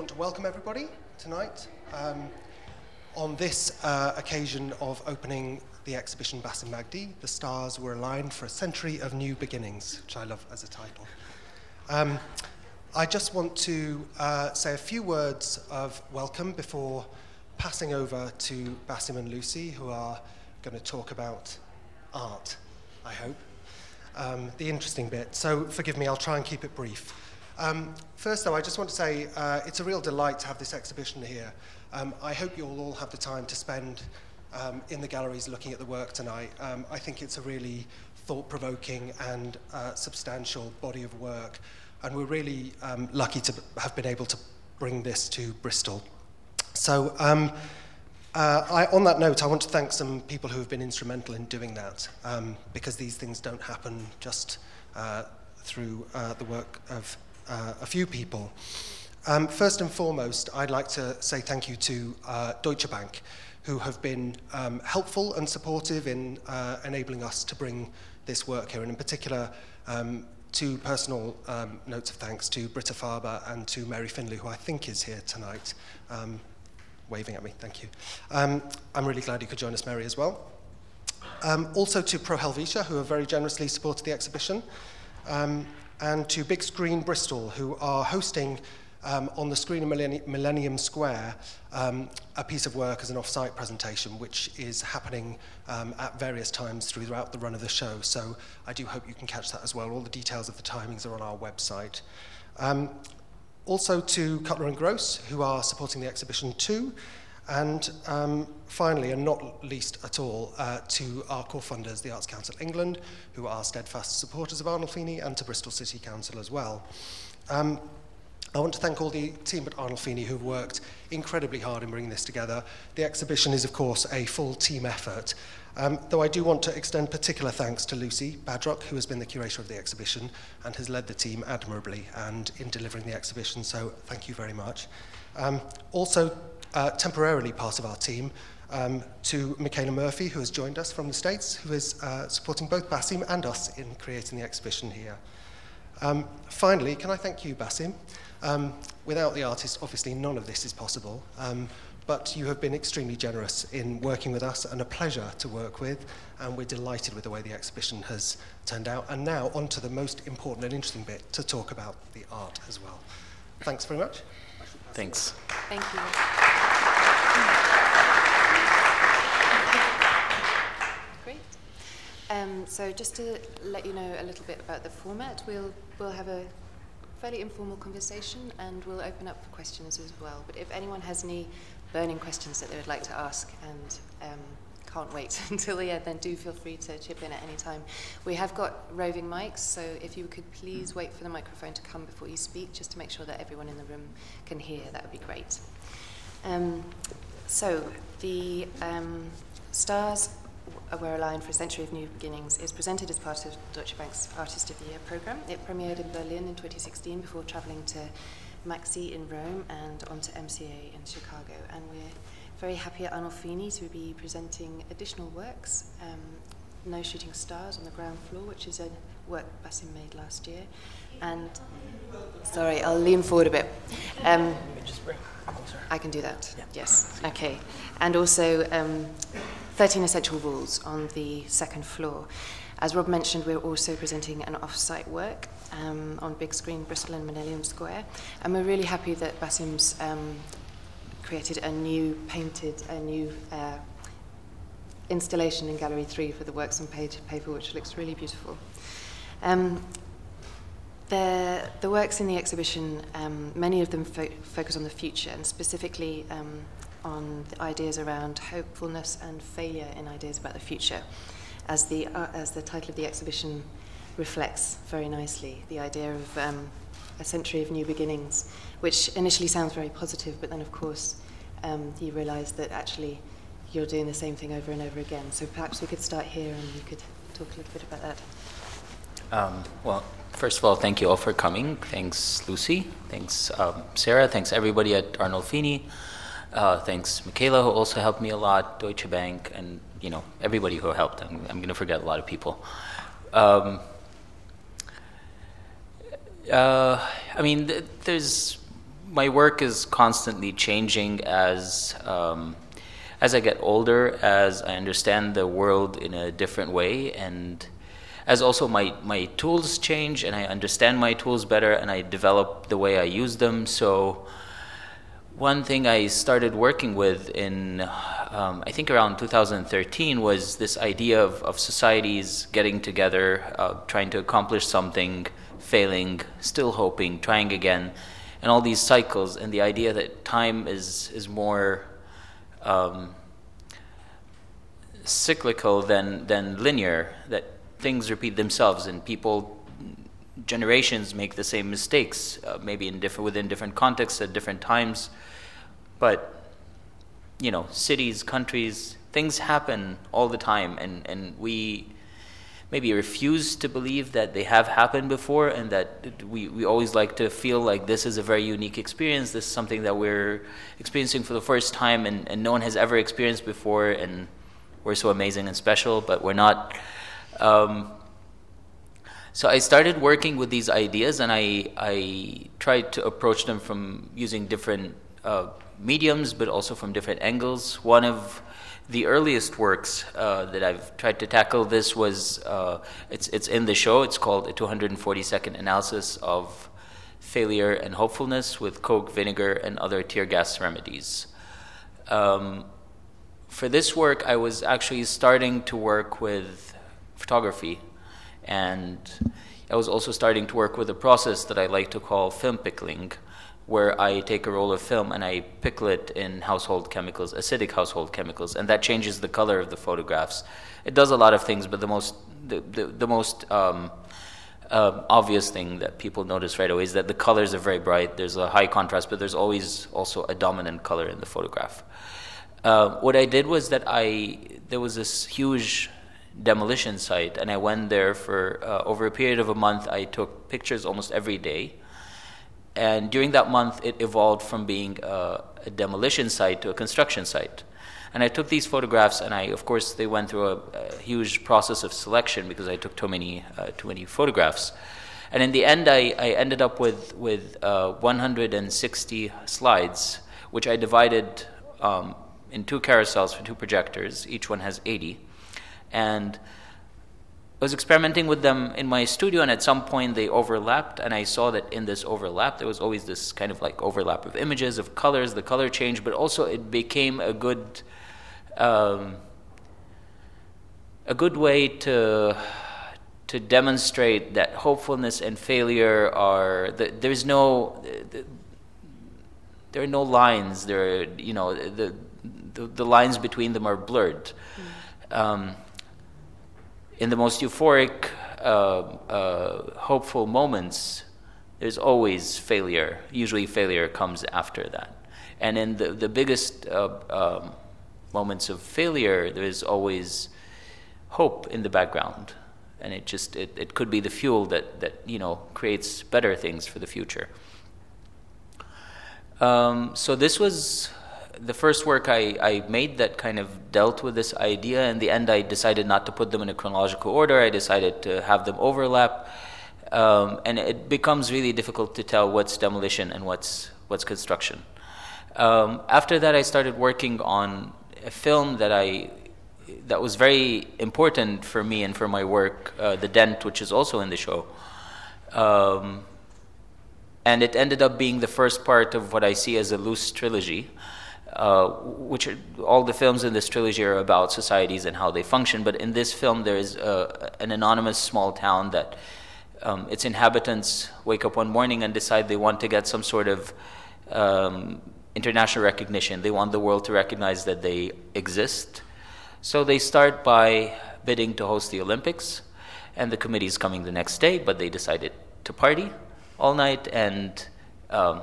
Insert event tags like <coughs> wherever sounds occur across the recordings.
want to welcome everybody tonight um, on this uh, occasion of opening the exhibition Basim Magdy, The Stars Were Aligned for a Century of New Beginnings, which I love as a title. Um, I just want to uh, say a few words of welcome before passing over to Basim and Lucy, who are going to talk about art, I hope. Um, the interesting bit. So forgive me, I'll try and keep it brief. Um, first, though, I just want to say uh, it's a real delight to have this exhibition here. Um, I hope you'll all have the time to spend um, in the galleries looking at the work tonight. Um, I think it's a really thought-provoking and uh, substantial body of work, and we're really um, lucky to have been able to bring this to Bristol. So, um, uh, I, on that note, I want to thank some people who have been instrumental in doing that, because these things don't happen just uh, through uh, the work of uh, a few people. Um, first and foremost, I'd like to say thank you to uh, Deutsche Bank, who have been um, helpful and supportive in uh, enabling us to bring this work here, and in particular, um, two personal um, notes of thanks to Britta Faber and to Mary Finley, who I think is here tonight, um, waving at me. Thank you. Um, I'm really glad you could join us, Mary, as well. Also to Pro Helvetia, who have very generously supported the exhibition. And to Big Screen Bristol, who are hosting um, on the screen of Millennium Square um, a piece of work as an off-site presentation, which is happening um, at various times throughout the run of the show. So I do hope you can catch that as well. All the details of the timings are on our website. Um, also to Cutler and Gross, who are supporting the exhibition too. And um, finally, and not least at all, uh, to our core funders, the Arts Council England, who are steadfast supporters of Arnolfini, and to Bristol City Council as well. Um, I want to thank all the team at Arnolfini who've worked incredibly hard in bringing this together. The exhibition is, of course, a full team effort, um, though I do want to extend particular thanks to Lucy Badrocke, who has been the curator of the exhibition and has led the team admirably and in delivering the exhibition, so thank you very much. Um, also uh, temporarily part of our team, um, to Michaela Murphy, who has joined us from the States, who is uh, supporting both Basim and us in creating the exhibition here. Um, finally, can I thank you, Basim? Um, without the artist, obviously, none of this is possible. Um, but you have been extremely generous in working with us and a pleasure to work with, and we're delighted with the way the exhibition has turned out. And now, on to the most important and interesting bit to talk about the art as well. Thanks very much. Thanks. Thank you. Great. Um, so just to let you know a little bit about the format, we'll, we'll have a fairly informal conversation and we'll open up for questions as well. But if anyone has any burning questions that they would like to ask and um, can't wait <laughs> until the end, then do feel free to chip in at any time. We have got roving mics, so if you could please wait for the microphone to come before you speak, just to make sure that everyone in the room can hear, that would be great. Um, so, the um, Stars Were Aligned for a Century of New Beginnings is presented as part of Deutsche Bank's Artist of the Year programme. It premiered in Berlin in 2016 before travelling to MAXXI in Rome and on to MCA in Chicago. And we're very happy at Arnolfini to be presenting additional works. Um, no Shooting Stars on the ground floor, which is a work Basim made last year. And sorry, I'll lean forward a bit. Um, I can do that. Yeah. Yes. Okay. And also um, 13 Essential Rules on the second floor. As Rob mentioned, we're also presenting an off-site work um, on big screen Bristol and Millennium Square. And we're really happy that Basim's um, created a new painted, a new uh, installation in Gallery 3 for the works on paper, which looks really beautiful. Um, the, the works in the exhibition, um, many of them fo focus on the future, and specifically um, on the ideas around hopefulness and failure in ideas about the future. As the, uh, as the title of the exhibition reflects very nicely, the idea of um, a century of new beginnings which initially sounds very positive, but then, of course, um, you realize that actually you're doing the same thing over and over again. So perhaps we could start here and you could talk a little bit about that. Um, well, first of all, thank you all for coming. Thanks, Lucy. Thanks, um, Sarah. Thanks, everybody at Arnolfini. Uh, thanks, Michaela, who also helped me a lot, Deutsche Bank, and you know everybody who helped. I'm, I'm going to forget a lot of people. Um, uh, I mean, th- there's my work is constantly changing as um, as I get older, as I understand the world in a different way, and as also my, my tools change and I understand my tools better and I develop the way I use them. So, one thing I started working with in, um, I think around 2013, was this idea of, of societies getting together, uh, trying to accomplish something, failing, still hoping, trying again, and all these cycles, and the idea that time is, is more. Um, cyclical than, than linear, that things repeat themselves and people generations make the same mistakes uh, maybe in different within different contexts at different times but you know cities countries things happen all the time and and we maybe refuse to believe that they have happened before and that we, we always like to feel like this is a very unique experience this is something that we're experiencing for the first time and, and no one has ever experienced before and we're so amazing and special but we're not um, so I started working with these ideas, and I I tried to approach them from using different uh, mediums, but also from different angles. One of the earliest works uh, that I've tried to tackle this was uh, it's it's in the show. It's called a 240 second analysis of failure and hopefulness with coke, vinegar, and other tear gas remedies. Um, for this work, I was actually starting to work with photography. And I was also starting to work with a process that I like to call film pickling, where I take a roll of film and I pickle it in household chemicals, acidic household chemicals, and that changes the color of the photographs. It does a lot of things, but the most the, the, the most um, uh, obvious thing that people notice right away is that the colors are very bright. There's a high contrast, but there's always also a dominant color in the photograph. Uh, what I did was that I there was this huge demolition site, and I went there for uh, over a period of a month. I took pictures almost every day, and during that month, it evolved from being a, a demolition site to a construction site. And I took these photographs, and I, of course, they went through a, a huge process of selection because I took too many, uh, too many photographs. And in the end, I, I ended up with with uh, 160 slides, which I divided um, in two carousels for two projectors. Each one has 80 and I was experimenting with them in my studio, and at some point they overlapped, and I saw that in this overlap there was always this kind of like overlap of images, of colors, the color changed, but also it became a good, um, a good way to to demonstrate that hopefulness and failure are the, there's no the, there are no lines. There, are, you know, the, the, the lines between them are blurred. Mm. Um, in the most euphoric, uh, uh, hopeful moments, there's always failure. Usually, failure comes after that. And in the, the biggest uh, um, moments of failure, there's always hope in the background. And it just it, it could be the fuel that, that you know creates better things for the future. Um, so this was the first work I, I made that kind of dealt with this idea. In the end, I decided not to put them in a chronological order. I decided to have them overlap. Um, and it becomes really difficult to tell what's demolition and what's, what's construction. Um, after that, I started working on a film that I that was very important for me and for my work, uh, The Dent, which is also in the show. Um, and it ended up being the first part of what I see as a loose trilogy. Uh, which are, all the films in this trilogy are about societies and how they function. But in this film, there is uh, an anonymous small town that um, its inhabitants wake up one morning and decide they want to get some sort of um, international recognition. They want the world to recognize that they exist. So they start by bidding to host the Olympics, and the committee is coming the next day, but they decided to party all night and um,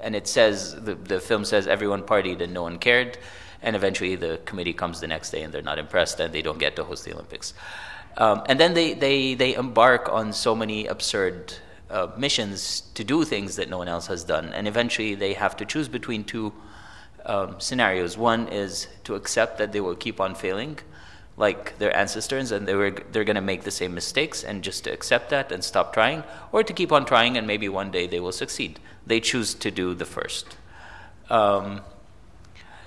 and it says the, the film says everyone partied and no one cared. And eventually the committee comes the next day and they're not impressed and they don't get to host the olympics. Um, and then they, they, they embark on so many absurd uh, missions to do things that no one else has done. And eventually they have to choose between two um, scenarios. One is to accept that they will keep on failing like their ancestors and they were they're going to make the same mistakes and just to accept that and stop trying or to keep on trying and maybe one day they will succeed. They choose to do the first. Um,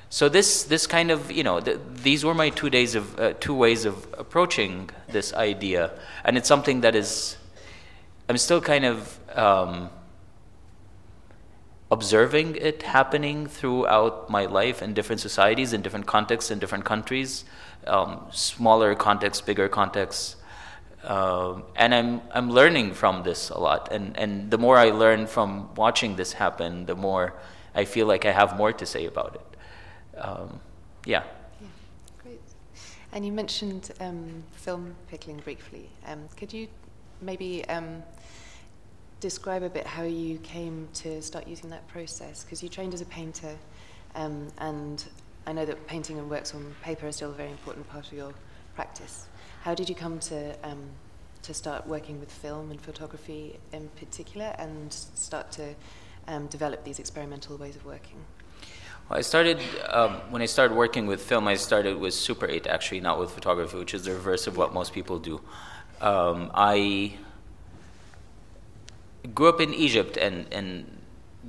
so this this kind of you know th- these were my two days of uh, two ways of approaching this idea. And it's something that is i'm still kind of um, observing it happening throughout my life in different societies, in different contexts, in different countries, um, smaller contexts, bigger contexts. Um, and I'm, I'm learning from this a lot. And, and the more I learn from watching this happen, the more I feel like I have more to say about it. Um, yeah. yeah. Great. And you mentioned um, film pickling briefly. Um, could you maybe um, describe a bit how you came to start using that process? Because you trained as a painter, and I know that painting and works on paper are still a very important part of your practice. How did you come to um, to start working with film and photography in particular, and start to um, develop these experimental ways of working? Well, I started um, when I started working with film. I started with Super 8, actually, not with photography, which is the reverse of what most people do. Um, I grew up in Egypt and, and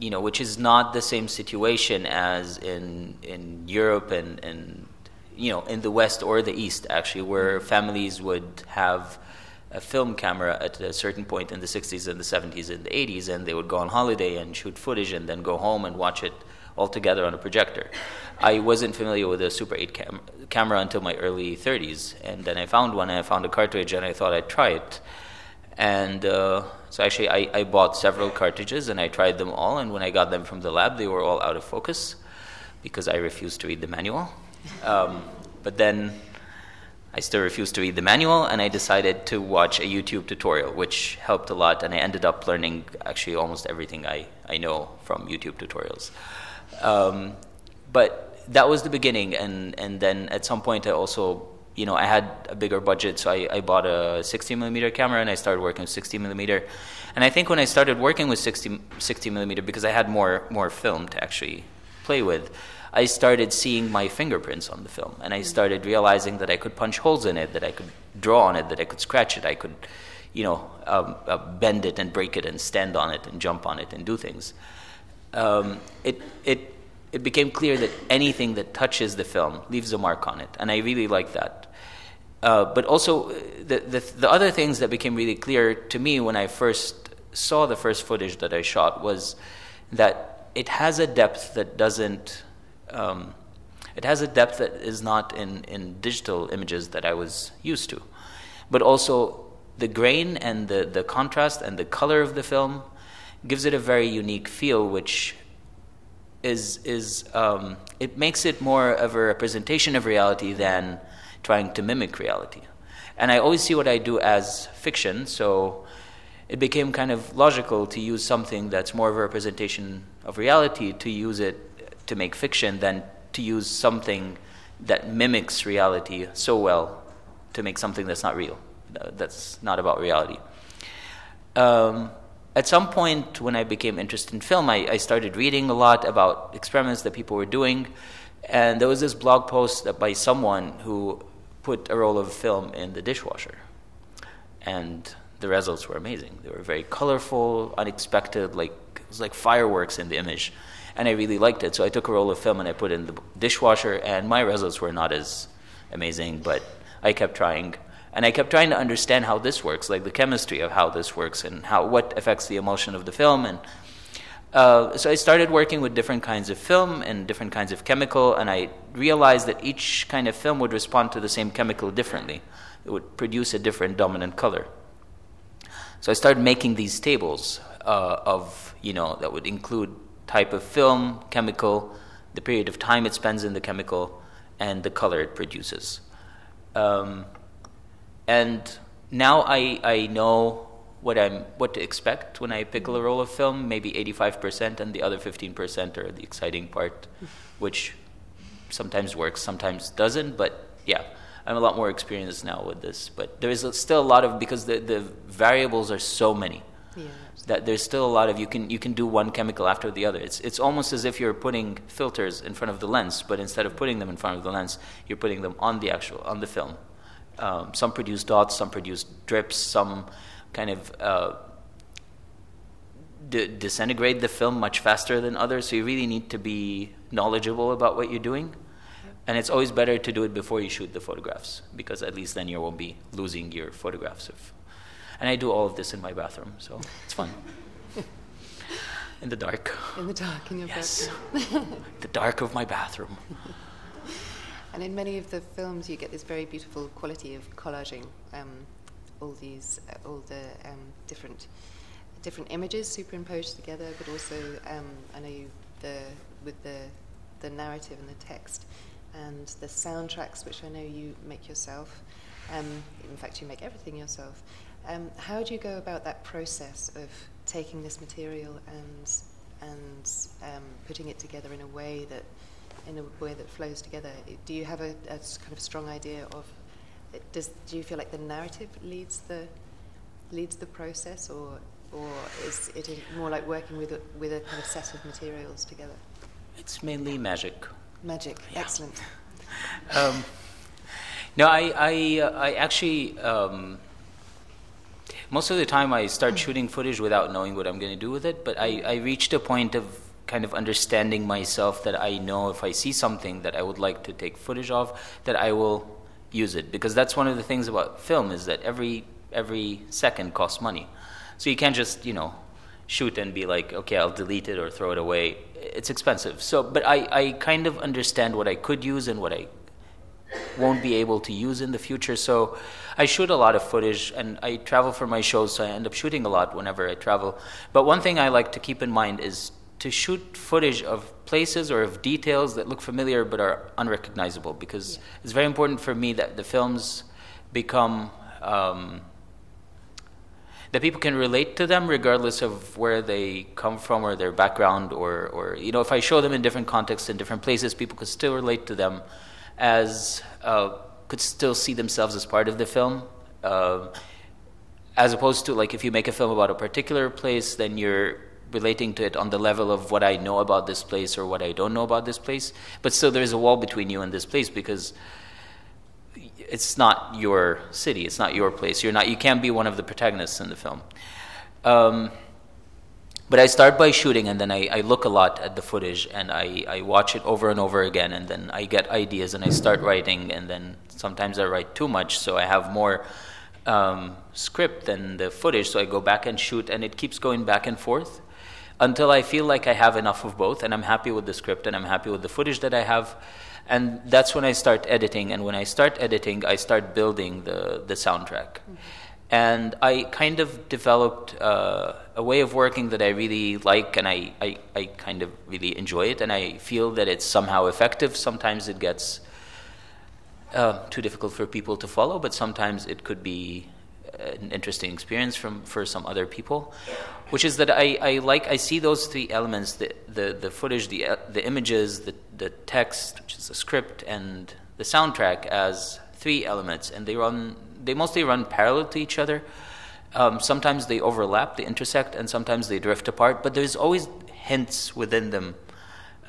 you know, which is not the same situation as in in Europe and, and you know in the West or the East actually, where families would have a film camera at a certain point in the 60s and the 70s and the 80s, and they would go on holiday and shoot footage and then go home and watch it all together on a projector. I wasn't familiar with a Super 8 cam- camera until my early 30s, and then I found one and I found a cartridge and I thought I'd try it. And uh, so actually, I, I bought several cartridges and I tried them all. And when I got them from the lab, they were all out of focus because I refused to read the manual. Um, but then I still refused to read the manual, and I decided to watch a YouTube tutorial, which helped a lot. And I ended up learning actually almost everything I, I know from YouTube tutorials. Um, but that was the beginning, and, and then at some point I also you know, I had a bigger budget, so I, I bought a 60 millimeter camera and I started working with 60 millimeter. And I think when I started working with 60, 60 millimeter, because I had more more film to actually play with, I started seeing my fingerprints on the film, and I started realizing that I could punch holes in it, that I could draw on it, that I could scratch it, I could, you know, um, uh, bend it and break it and stand on it and jump on it and do things. Um, it it it became clear that anything that touches the film leaves a mark on it, and I really like that. Uh, but also, uh, the, the, the other things that became really clear to me when I first saw the first footage that I shot was that it has a depth that doesn't. Um, it has a depth that is not in, in digital images that I was used to. But also, the grain and the, the contrast and the color of the film gives it a very unique feel, which is, is um, it makes it more of a representation of reality than trying to mimic reality. And I always see what I do as fiction, so it became kind of logical to use something that's more of a representation of reality to use it to make fiction than to use something that mimics reality so well to make something that's not real, that's not about reality. Um, at some point, when I became interested in film, I, I started reading a lot about experiments that people were doing. And there was this blog post by someone who put a roll of film in the dishwasher. And the results were amazing. They were very colorful, unexpected, like it was like fireworks in the image. And I really liked it. So I took a roll of film and I put it in the dishwasher, and my results were not as amazing, but I kept trying. And I kept trying to understand how this works, like the chemistry of how this works and how what affects the emulsion of the film and uh, so I started working with different kinds of film and different kinds of chemical, and I realized that each kind of film would respond to the same chemical differently. It would produce a different dominant color. So I started making these tables uh, of, you know, that would include type of film, chemical, the period of time it spends in the chemical, and the color it produces. Um, and now I, I know what I'm what to expect when I pickle a roll of film. Maybe 85%, and the other 15% are the exciting part, which sometimes works, sometimes doesn't. But yeah, I'm a lot more experienced now with this. But there is still a lot of because the the variables are so many. Yeah, that there's still a lot of you can you can do one chemical after the other. It's it's almost as if you're putting filters in front of the lens, but instead of putting them in front of the lens, you're putting them on the actual on the film Um, some produce dots, some produce drips, some kind of uh, d- disintegrate the film much faster than others. So you really need to be knowledgeable about what you're doing. And it's always better to do it before you shoot the photographs because at least then you won't be losing your photographs of. And I do all of this in my bathroom, so it's fun. <laughs> in the dark. In the dark, in your Yes. bathroom. <laughs> the dark of my bathroom. <laughs> And in many of the films, you get this very beautiful quality of collaging um, all these, uh, all the um, different, different images superimposed together, but also um, I know you the with the the narrative and the text, and the soundtracks, which I know you make yourself. Um, in fact, you make everything yourself. Um, how do you go about that process of taking this material and and um, putting it together in a way that in a way that flows together. Do you have a kind of strong idea of? Does do you feel like the narrative leads the leads the process, or or is it more like working with a, with a kind of set of materials together? It's mainly magic. Magic, Yeah. excellent. <laughs> Um, no, I, I, uh, I actually, um, most of the time I start shooting footage without knowing what I'm going to do with it, but I, I reached a point of kind of understanding myself that I know if I see something that I would like to take footage of, that I will use it. Because that's one of the things about film is that every, every second costs money. So you can't just, you know, shoot and be like, okay, I'll delete it or throw it away. It's expensive. So, but I, I kind of understand what I could use and what I won't be able to use in the future. So I shoot a lot of footage and I travel for my shows, so I end up shooting a lot whenever I travel. But one thing I like to keep in mind is to shoot footage of places or of details that look familiar but are unrecognizable because Yeah. it's very important for me that the films become. Um, that people can relate to them regardless of where they come from or their background or, or you know if i show them in different contexts in different places people could still relate to them as uh, could still see themselves as part of the film uh, as opposed to like if you make a film about a particular place then you're relating to it on the level of what i know about this place or what i don't know about this place. But still there's a wall between you and this place because it's not your city. It's not your place. You're not you can't be one of the protagonists in the film. Um, but I start by shooting and then I, I look a lot at the footage and I, I watch it over and over again and then I get ideas and I start writing and then sometimes I write too much. So I have more um, script than the footage. So I go back and shoot and it keeps going back and forth until I feel like I have enough of both and I'm happy with the script and I'm happy with the footage that I have. And that's when I start editing. And when I start editing I start building the, the soundtrack. And I kind of developed uh, a way of working that I really like, and I, I, I kind of really enjoy it, and I feel that it's somehow effective. Sometimes it gets uh, too difficult for people to follow, but sometimes it could be an interesting experience from for some other people. Which is that I, I like I see those three elements: the the, the footage, the the images, the the text, which is the script, and the soundtrack as three elements, and they run they mostly run parallel to each other. Um, sometimes they overlap, they intersect, and sometimes they drift apart. But there's always hints within them.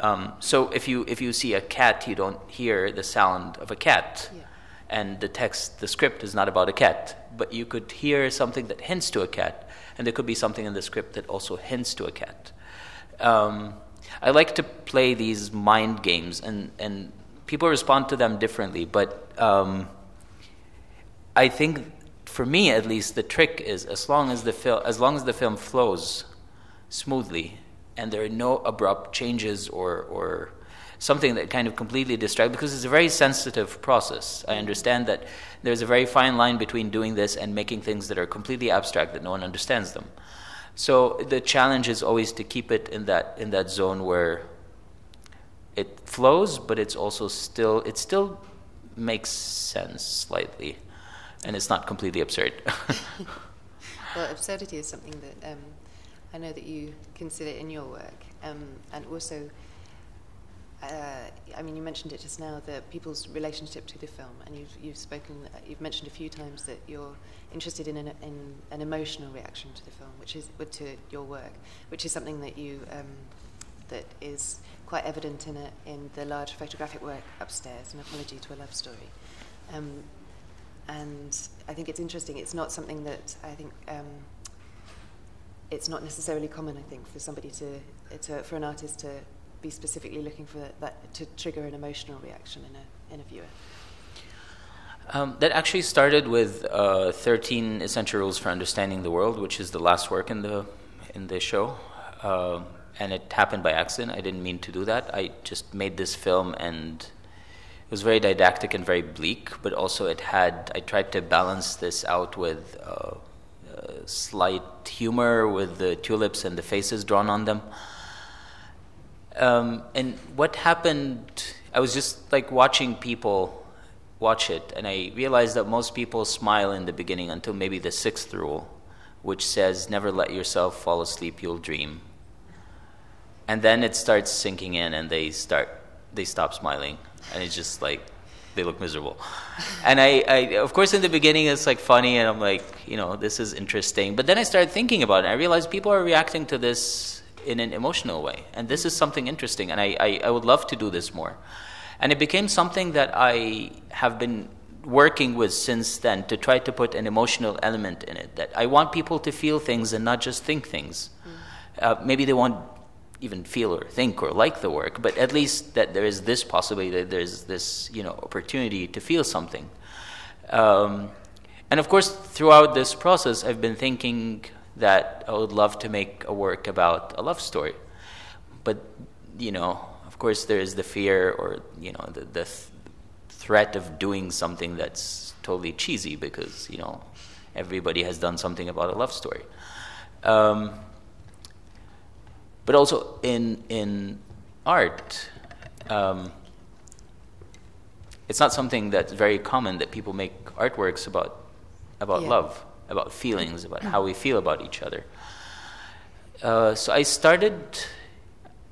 Um, so if you if you see a cat, you don't hear the sound of a cat, Yeah. and the text, the script is not about a cat, but you could hear something that hints to a cat, and there could be something in the script that also hints to a cat. Um, I like to play these mind games, and and people respond to them differently, but. Um, I think, for me at least, the trick is as long as the film, as long as the film flows smoothly, and there are no abrupt changes or or something that kind of completely distracts, because it's a very sensitive process. I understand that there's a very fine line between doing this and making things that are completely abstract that no one understands them. So the challenge is always to keep it in that in that zone where it flows, but it's also still it still makes sense slightly, and it's not completely absurd. <laughs> Well, absurdity is something that um, I know that you consider in your work, um, and also, uh, I mean, you mentioned it just now, the people's relationship to the film, and you've you've spoken, you've mentioned a few times that you're interested in an, in an emotional reaction to the film, which is to your work, which is something that you um, that is quite evident in a, in the large photographic work upstairs, an apology to a love story. Um, and I think it's interesting. It's not something that I think um, it's not necessarily common. I think for somebody to, to for an artist to be specifically looking for that to trigger an emotional reaction in a in a viewer. Um, that actually started with uh, 13 Essential Rules for Understanding the World, which is the last work in the in the show, uh, and it happened by accident. I didn't mean to do that. I just made this film, and it was very didactic and very bleak. But also, it had I tried to balance this out with uh, uh slight humor, with the tulips and the faces drawn on them. Um, and what happened? I was just like watching people watch it, and I realized that most people smile in the beginning until maybe the sixth rule, which says, Never let yourself fall asleep, you'll dream. And then it starts sinking in, and they start, they stop smiling, and it's just like, they look miserable. and I, I, of course, in the beginning, it's like funny, and I'm like, you know, this is interesting. But then I started thinking about it, I realized people are reacting to this in an emotional way, and this is something interesting, and I, I, I would love to do this more. And it became something that I have been working with since then to try to put an emotional element in it. That I want people to feel things and not just think things. Mm. Uh, maybe they won't even feel or think or like the work, but at least that there is this possibility, that there's this you know opportunity to feel something. Um, and of course, throughout this process, I've been thinking that I would love to make a work about a love story, but you know of course, there is the fear or you know the, the th- threat of doing something that's totally cheesy because you know everybody has done something about a love story. Um, but also in in art, um, it's not something that's very common that people make artworks about about yeah. love, about feelings, about how we feel about each other. Uh, so I started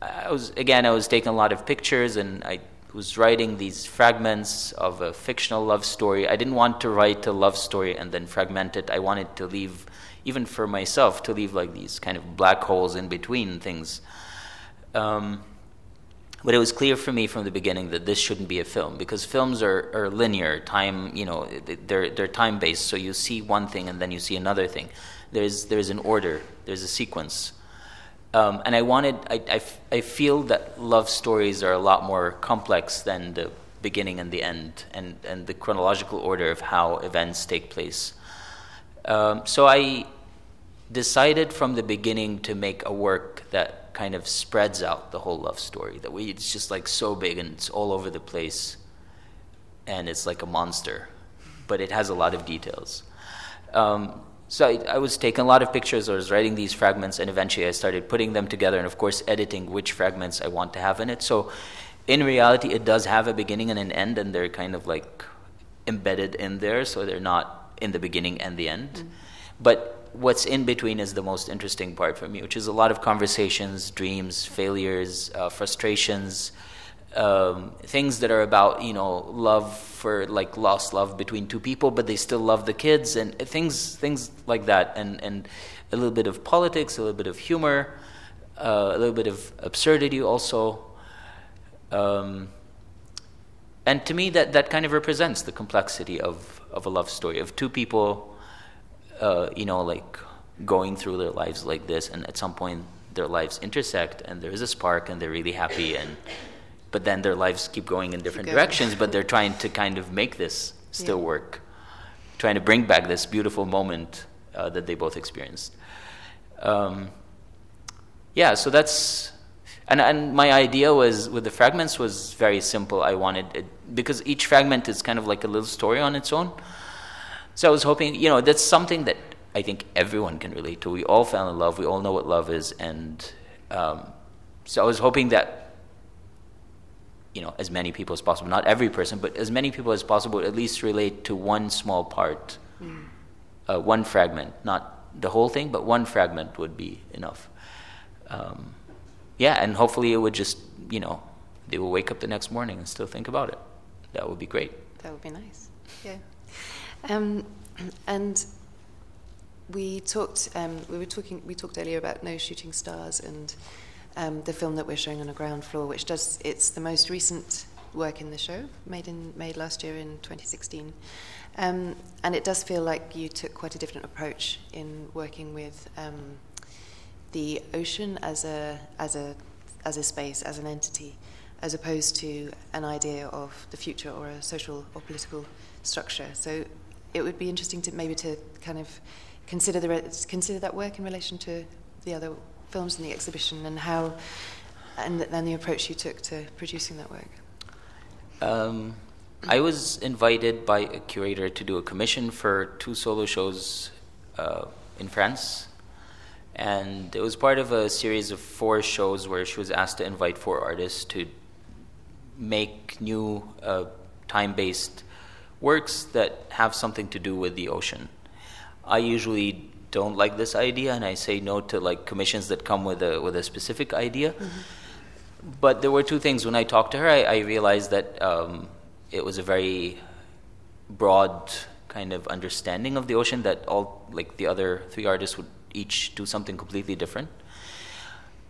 I was again I was taking a lot of pictures and I was writing these fragments of a fictional love story. I didn't want to write a love story and then fragment it. I wanted to leave even for myself to leave like these kind of black holes in between things. Um, but it was clear for me from the beginning that this shouldn't be a film because films are, are linear time you know they're, they're time based so you see one thing and then you see another thing. There's, there's an order. There's a sequence. Um, and I wanted, I, I, I feel that love stories are a lot more complex than the beginning and the end, and, and the chronological order of how events take place. Um, so I decided from the beginning to make a work that kind of spreads out the whole love story. That we, it's just like so big and it's all over the place, and it's like a monster, but it has a lot of details. Um, so I, I, was taking a lot of pictures, I was writing these fragments, and eventually I started putting them together, and of course, editing which fragments I want to have in it. So, in reality, it does have a beginning and an end, and they're kind of like embedded in there, so they're not in the beginning and the end. Mm-hmm. But what's in between is the most interesting part for me, which is a lot of conversations, dreams, failures, uh, frustrations, um, things that are about you know love for like lost love between two people, but they still love the kids and things things like that, and and a little bit of politics, a little bit of humor, uh, a little bit of absurdity also. Um, and to me, that, that kind of represents the complexity of, of a love story of two people, uh, you know, like going through their lives like this, and at some point their lives intersect, and there is a spark, and they're really happy, and but then their lives keep going in different directions, but they're trying to kind of make this still yeah. work, trying to bring back this beautiful moment uh, that they both experienced. Um, yeah, so that's and and my idea was with the fragments was very simple. I wanted it because each fragment is kind of like a little story on its own. So I was hoping, you know, that's something that I think everyone can relate to. We all fell in love. We all know what love is, and um, so I was hoping that you know as many people as possible not every person but as many people as possible at least relate to one small part. Mm. uh, one fragment. Not the whole thing but one fragment would be enough. Um, yeah and hopefully it would just you know they will wake up the next morning and still think about it. That would be great. That would be nice. Yeah um, and we talked um, we were talking we talked earlier about no shooting stars and um, the film that we're showing on the ground floor, which does it's the most recent work in the show, made in made last year in 2016. Um, and it does feel like you took quite a different approach in working with um, the ocean as a as a as a space, as an entity, as opposed to an idea of the future or a social or political structure. So it would be interesting to maybe to kind of consider the re- consider that work in relation to the other films in the exhibition and how and then the approach you took to producing that work. Um, I was invited by a curator to do a commission for two solo shows uh, in France. And it was part of a series of four shows where she was asked to invite four artists to make new uh, time based works that have something to do with the ocean. I usually don't like this idea and I say no to like commissions that come with a with a specific idea. Mm-hmm. But there were two things when I talked to her. I, I realized that um, it was a very broad kind of understanding of the ocean that all like the other three artists would each do something completely different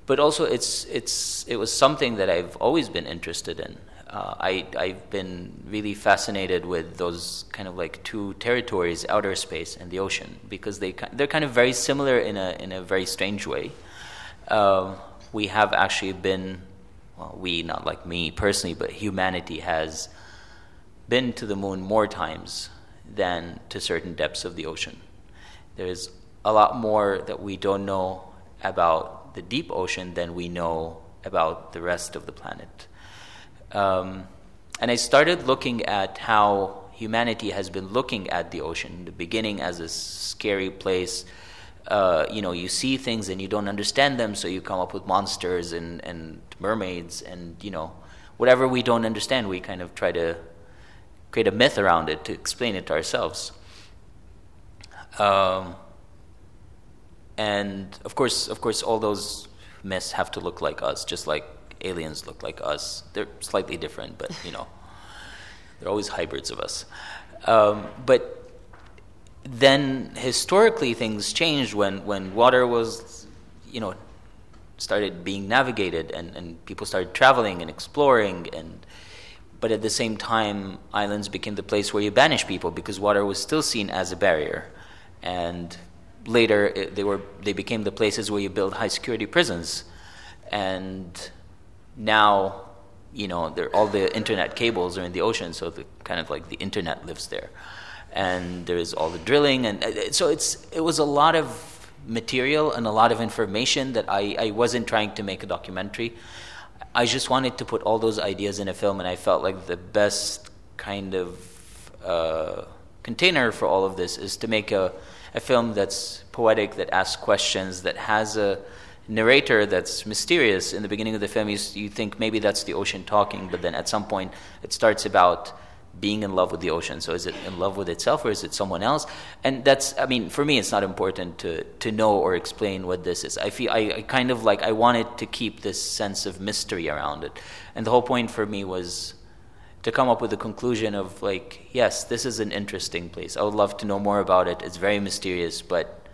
but also it's it's it was something that I've always been interested in uh, I I've been really fascinated with those kind of like two territories outer space and the ocean because they they're kind of very similar in a in a very strange way uh, we have actually been well we not like me personally but humanity has been to the moon more times than to certain depths of the ocean. There's a lot more that we don't know about the deep ocean than we know about the rest of the planet. Um, and I started looking at how humanity has been looking at the ocean, the beginning as a scary place. Uh, you know, you see things and you don't understand them, so you come up with monsters and, and mermaids and, you know, whatever we don't understand, we kind of try to create a myth around it to explain it to ourselves. Um, and of course, of course, all those myths have to look like us, just like aliens look like us. They're slightly different, but you know, they're always hybrids of us. Um, but then historically, things changed when when water was, you know, started being navigated, and, and people started traveling and exploring and but at the same time, islands became the place where you banish people because water was still seen as a barrier. And later, it, they, were, they became the places where you build high security prisons. And now, you know, all the internet cables are in the ocean, so the, kind of like the internet lives there. And there's all the drilling. And uh, so it's, it was a lot of material and a lot of information that I, I wasn't trying to make a documentary. I just wanted to put all those ideas in a film, and I felt like the best kind of uh, container for all of this is to make a, a film that's poetic, that asks questions, that has a narrator that's mysterious. In the beginning of the film, you, you think maybe that's the ocean talking, but then at some point it starts about being in love with the ocean. So is it in love with itself or is it someone else? And that's, I mean, for me, it's not important to, to know or explain what this is. I feel, I, I kind of like, I wanted to keep this sense of mystery around it. And the whole point for me was to come up with the conclusion of like, yes, this is an interesting place. I would love to know more about it. It's very mysterious, but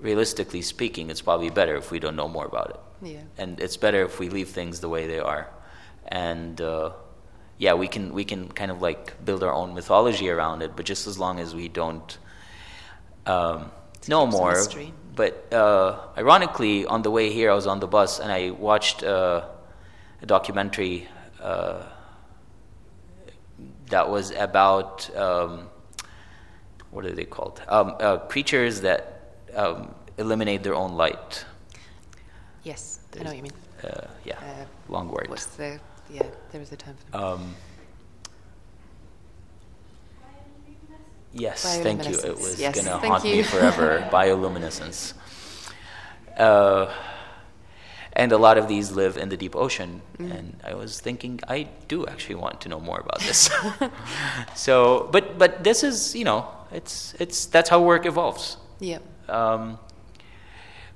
realistically speaking, it's probably better if we don't know more about it. Yeah. And it's better if we leave things the way they are. And, uh, yeah, we can we can kind of like build our own mythology around it, but just as long as we don't um, know more. But uh, ironically, on the way here, I was on the bus and I watched uh, a documentary uh, that was about um, what are they called? Um, uh, creatures that um, eliminate their own light. Yes, There's, I know what you mean. Uh, yeah, uh, long word. What's the yeah, there was a term for um, Yes, thank you. It was yes, going to haunt you. me forever. <laughs> Bioluminescence. Uh, and a lot of these live in the deep ocean. Mm. And I was thinking, I do actually want to know more about this. <laughs> so, but but this is, you know, it's it's that's how work evolves. Yeah. Um,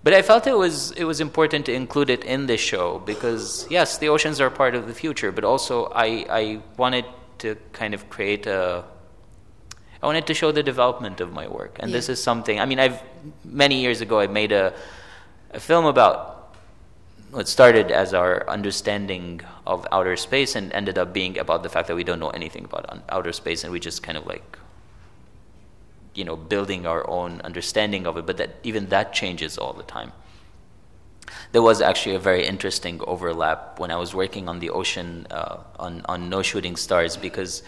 but I felt it was it was important to include it in this show because yes, the oceans are part of the future, but also I I wanted to kind of create a I wanted to show the development of my work, and yeah. this is something. I mean, I've many years ago I made a a film about what started as our understanding of outer space and ended up being about the fact that we don't know anything about outer space, and we just kind of like you know building our own understanding of it, but that even that changes all the time. There was actually a very interesting overlap when I was working on the ocean uh, on on no shooting stars because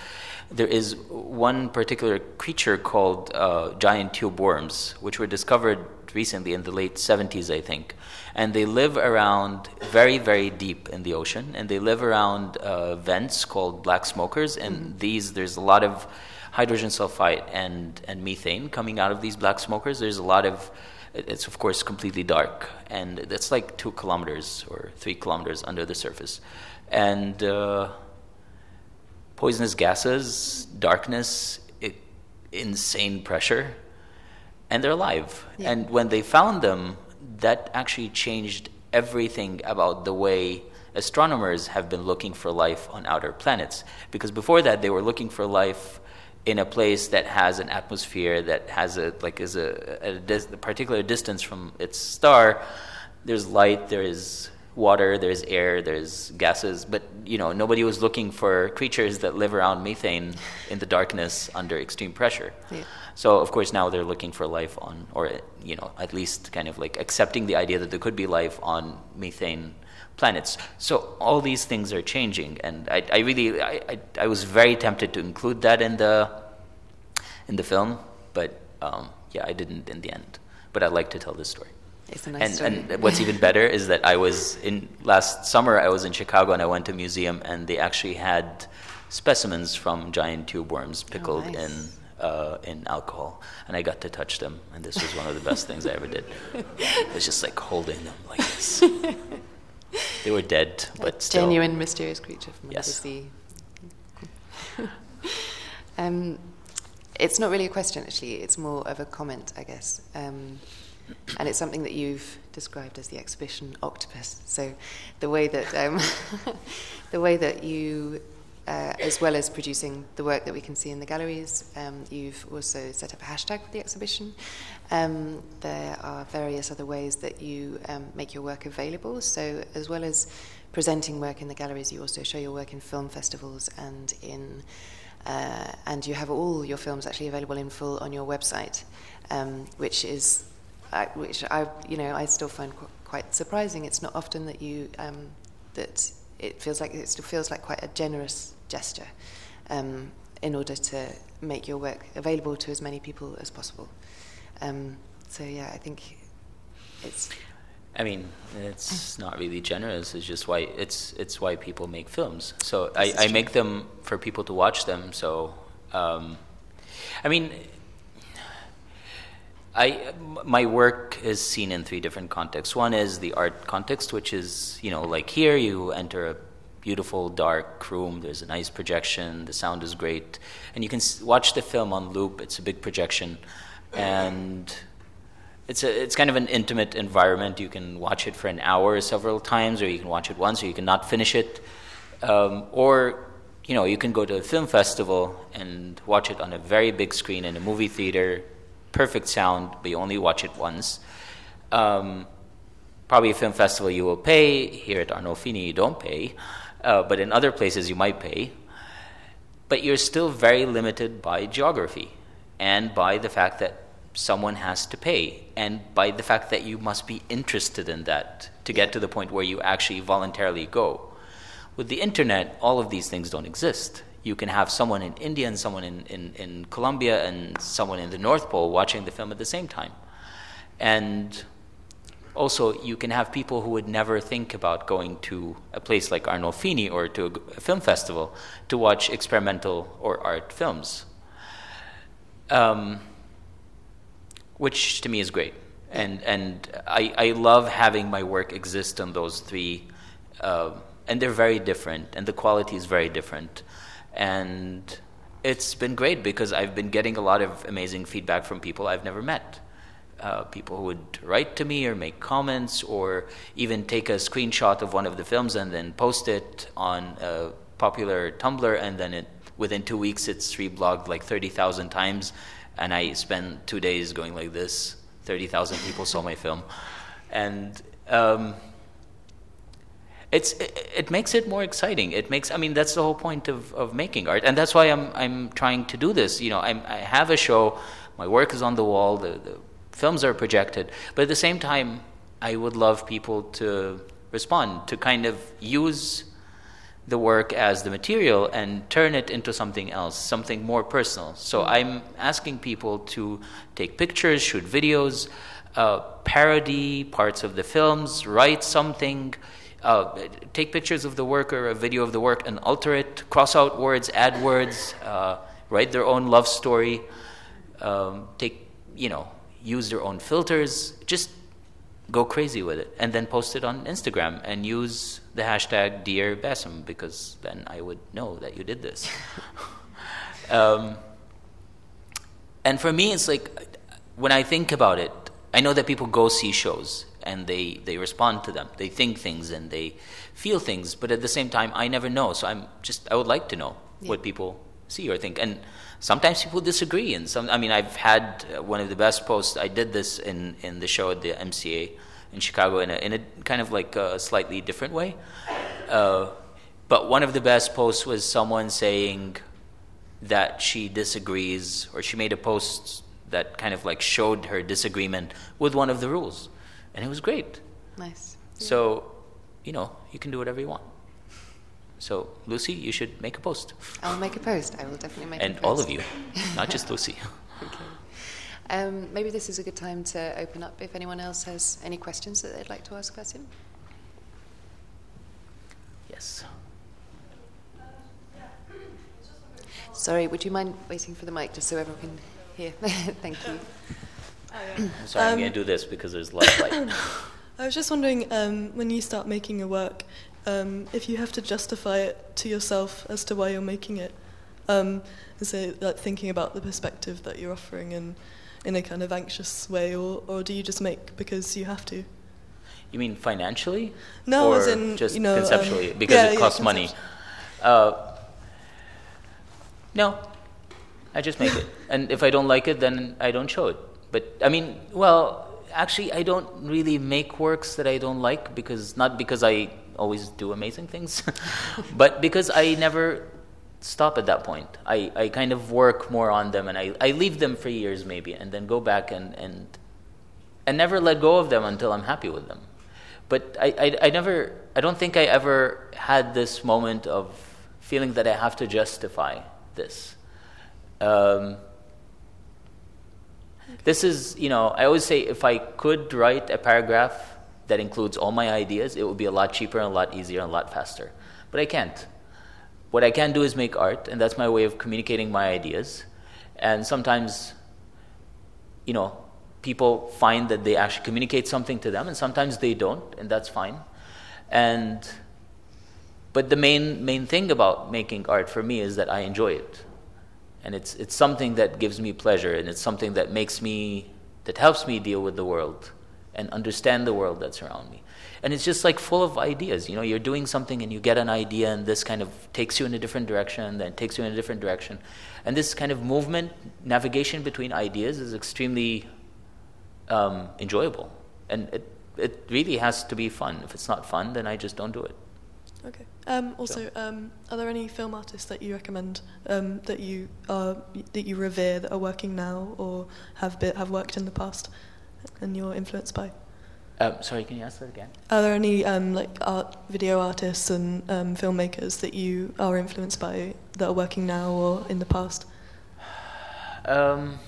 there is one particular creature called uh, giant tube worms, which were discovered recently in the late 70s, I think. And they live around very, very deep in the ocean, and they live around uh, vents called black smokers. And mm-hmm. these, there's a lot of hydrogen sulfide and, and methane coming out of these black smokers. There's a lot of, it's of course completely dark, and it's like two kilometers or three kilometers under the surface. And uh, poisonous gases, darkness, it, insane pressure, and they're alive. Yeah. And when they found them, that actually changed everything about the way astronomers have been looking for life on outer planets. Because before that, they were looking for life in a place that has an atmosphere that has a like is a, a, dis- a particular distance from its star. There's light. There is water, there's air, there's gases, but you know nobody was looking for creatures that live around methane in the darkness under extreme pressure. Yeah. So of course now they're looking for life on, or you know at least kind of like accepting the idea that there could be life on methane planets. So all these things are changing, and I, I really I, I, I, was very tempted to include that in the in the film, but um, yeah, I didn't in the end. But I'd like to tell this story. It's a nice and, story. and what's even <laughs> better is that I was in last summer. I was in Chicago and I went to a museum and they actually had specimens from giant tube worms oh, pickled oh, nice. in uh, in alcohol, and I got to touch them, and this was one of the best things I ever did. <laughs> It was just like holding them like this. <laughs> they were dead, but still. genuine mysterious creature from under yes. the sea. <laughs> um, it's not really a question, actually. It's more of a comment, I guess. Um, and it's something that you've described as the exhibition octopus. So the way that um, <laughs> the way that you, uh, as well as producing the work that we can see in the galleries, um, you've also set up a hashtag for the exhibition. Um, there are various other ways that you um, make your work available. So as well as presenting work in the galleries, you also show your work in film festivals and in uh, and you have all your films actually available in full on your website, um, which is I, which I, you know, I still find qu- quite surprising. It's not often that you um, that it feels like it still feels like quite a generous gesture um, in order to make your work available to as many people as possible. Um, so yeah, I think it's. I mean, it's not really generous. It's just why it's it's why people make films. So I, I make them for people to watch them. So, um, I mean, I, my work is seen in three different contexts. One is the art context, which is, you know, like here you enter a beautiful dark room, there's a nice projection, the sound is great, and you can watch the film on loop. It's a big projection, and it's, a, it's kind of an intimate environment. You can watch it for an hour several times, or you can watch it once, or you can not finish it. Um, or you know, you can go to a film festival and watch it on a very big screen in a movie theater perfect sound, but you only watch it once. Um, probably a film festival you will pay. Here at Arnolfini, you don't pay. Uh, but in other places, you might pay. But you're still very limited by geography and by the fact that someone has to pay and by the fact that you must be interested in that to get to the point where you actually voluntarily go. With the internet, all of these things don't exist you can have someone in India and someone in, in, in Colombia and someone in the North Pole watching the film at the same time. And also, you can have people who would never think about going to a place like Arnolfini or to a, film festival to watch experimental or art films, um, which to me is great. And, and I, I love having my work exist on those three, uh, and they're very different, and the quality is very different. And it's been great because I've been getting a lot of amazing feedback from people I've never met. Uh, people who would write to me or make comments or even take a screenshot of one of the films and then post it on a popular Tumblr, and then it, within two weeks it's reblogged like 30,000 times. And I spent two days going like this 30,000 people saw my film. And um, it's it, it, makes it more exciting. It makes I mean that's the whole point of, of making art, and that's why I'm I'm trying to do this. You know, I'm, I have a show my work is on the wall, the, the films are projected. But at the same time, I would love people to respond, to kind of use the work as the material and turn it into something else, something more personal. So mm-hmm. I'm asking people to take pictures, shoot videos, uh, parody parts of the films, write something, uh, take pictures of the work or a video of the work and alter it, cross out words, add words, uh, write their own love story, um, take, you know, use their own filters, just go crazy with it, and then post it on Instagram and use the hashtag Dear Basim because then I would know that you did this. <laughs> um, and for me, it's like when I think about it, I know that people go see shows and they, they respond to them. They think things and they feel things, but at the same time, I never know. So I'm just, I would like to know yeah. what people see or think. And sometimes people disagree. And some, I mean, I've had uh, one of the best posts. I did this in, in the show at the MCA in Chicago in a, in a kind of like a slightly different way. Uh, but one of the best posts was someone saying that she disagrees, or she made a post that kind of like showed her disagreement with one of the rules. And it was great. Nice. So, you know, you can do whatever you want. So, Lucy, you should make a post. I'll make a post. I will definitely make and a post. And all of you, <laughs> not just Lucy. okay. Um, maybe this is a good time to open up if anyone else has any questions that they'd like to ask Basim. Yes. Sorry, would you mind waiting for the mic just so everyone can hear? <laughs> Thank you. I'm sorry, um, I'm going to do this because there's a lot of light. <coughs> I was just wondering, um, when you start making a work, um, if you have to justify it to yourself as to why you're making it, um, so like thinking about the perspective that you're offering and in a kind of anxious way, or, or do you just make because you have to? You mean financially? No, or as in just you know, conceptually um, because yeah, it costs yeah, money. Uh, no, I just make it, <laughs> and if I don't like it, then I don't show it. But I mean, well, actually, I don't really make works that I don't like because not because I always do amazing things, <laughs> but because I never stop at that point. I, I kind of work more on them and I, I leave them for years maybe and then go back and, and, and never let go of them until I'm happy with them. But I, I, I never, I don't think I ever had this moment of feeling that I have to justify this. Um, this is, you know, I always say if I could write a paragraph that includes all my ideas, it would be a lot cheaper and a lot easier and a lot faster. But I can't. What I can do is make art, and that's my way of communicating my ideas. And sometimes, you know, people find that they actually communicate something to them, and sometimes they don't, and that's fine. And but the main main thing about making art for me is that I enjoy it, and it's it's something that gives me pleasure, and it's something that makes me that helps me deal with the world and understand the world that's around me. And it's just like full of ideas. You know you're doing something and you get an idea and this kind of takes you in a different direction then takes you in a different direction. And this kind of movement navigation between ideas is extremely um, enjoyable. And it, it really has to be fun. If it's not fun then i just don't do it. Okay. Um, also um, are there any film artists that you recommend um, that you are that you revere that are working now or have been, have worked in the past and you're influenced by um, sorry, can you ask that again? Are there any um, like art, video artists and um, filmmakers that you are influenced by that are working now or in the past? Um,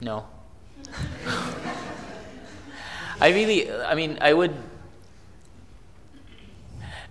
no. I really, I mean, I would.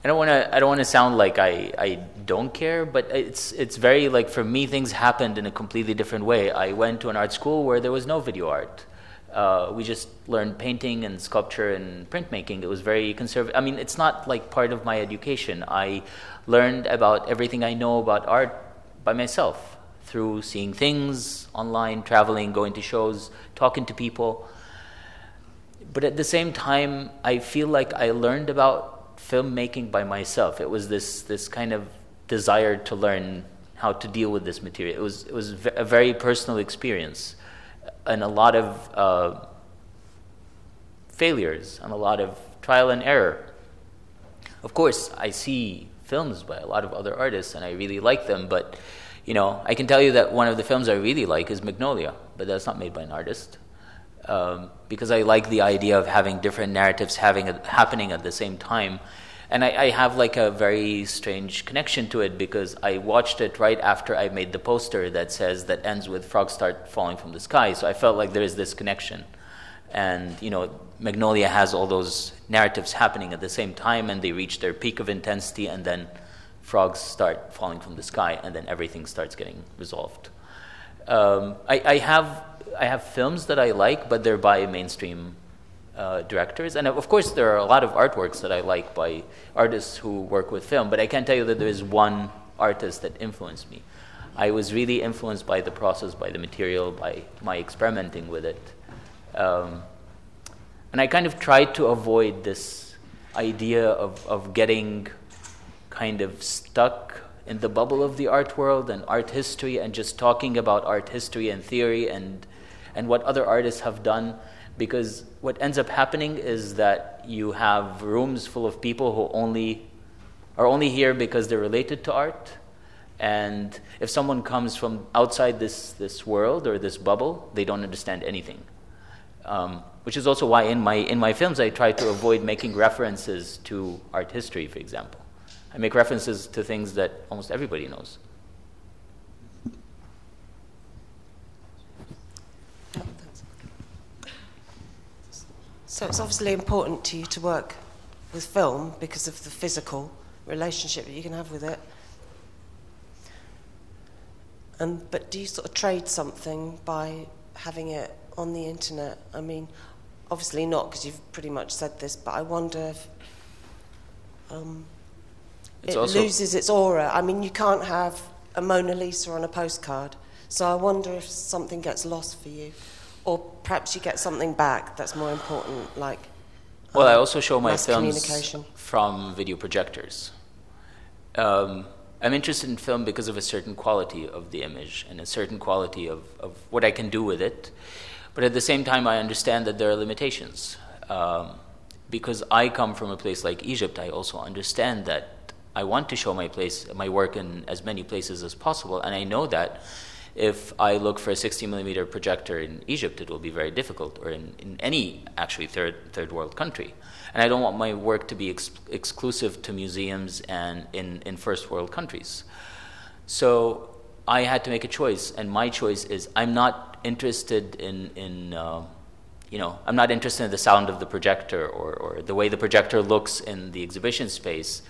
I don't want to. I don't want to sound like I, I don't care, but it's it's very like for me things happened in a completely different way. I went to an art school where there was no video art uh, we just learned painting and sculpture and printmaking. It was very conservative. I mean, it's not like part of my education. I learned about everything I know about art by myself through seeing things online, traveling, going to shows, talking to people. But at the same time, I feel like I learned about filmmaking by myself. It was this this kind of desire to learn how to deal with this material. It was it was a very personal experience and a lot of uh, failures and a lot of trial and error. Of course, I see films by a lot of other artists and I really like them, but you know, I can tell you that one of the films I really like is Magnolia, but that's not made by an artist. Um, because I like the idea of having different narratives having happening at the same time. And I, I, have like a very strange connection to it because I watched it right after I made the poster that says that ends with frogs start falling from the sky. So I felt like there is this connection. And, you know, Magnolia has all those narratives happening at the same time and they reach their peak of intensity and then frogs start falling from the sky and then everything starts getting resolved. Um, I, I, have, I have films that I like, but they're by mainstream uh, directors. And of course, there are a lot of artworks that I like by artists who work with film, but I can't tell you that there is one artist that influenced me. I was really influenced by the process, by the material, by my experimenting with it. Um, and I kind of tried to avoid this idea of, of getting kind of stuck in the bubble of the art world and art history and just talking about art history and theory and, and what other artists have done. Because what ends up happening is that you have rooms full of people who only are only here because they're related to art. And if someone comes from outside this, this world or this bubble, they don't understand anything. Um, which is also why in my, in my films I try to avoid making references to art history, for example. I make references to things that almost everybody knows. So it's obviously important to you to work with film because of the physical relationship that you can have with it. And but do you sort of trade something by having it on the internet? I mean, obviously not because you've pretty much said this, but I wonder if um, it loses its aura. I mean, you can't have a Mona Lisa on a postcard, so I wonder if something gets lost for you, or perhaps you get something back that's more important, like. Well, um, I also show my films from video projectors. Um, I'm interested in film because of a certain quality of the image and a certain quality of, of what I can do with it. But at the same time, I understand that there are limitations. Um, because I come from a place like Egypt, I also understand that I want to show my place, my work in as many places as possible, and I know that if I look for a 60 millimeter projector in Egypt, it will be very difficult, or in, in any actually third third world country. And I don't want my work to be ex- exclusive to museums and in, in first world countries. So I had to make a choice, and my choice is I'm not interested in in uh, you know I'm not interested in the sound of the projector or, or the way the projector looks in the exhibition space.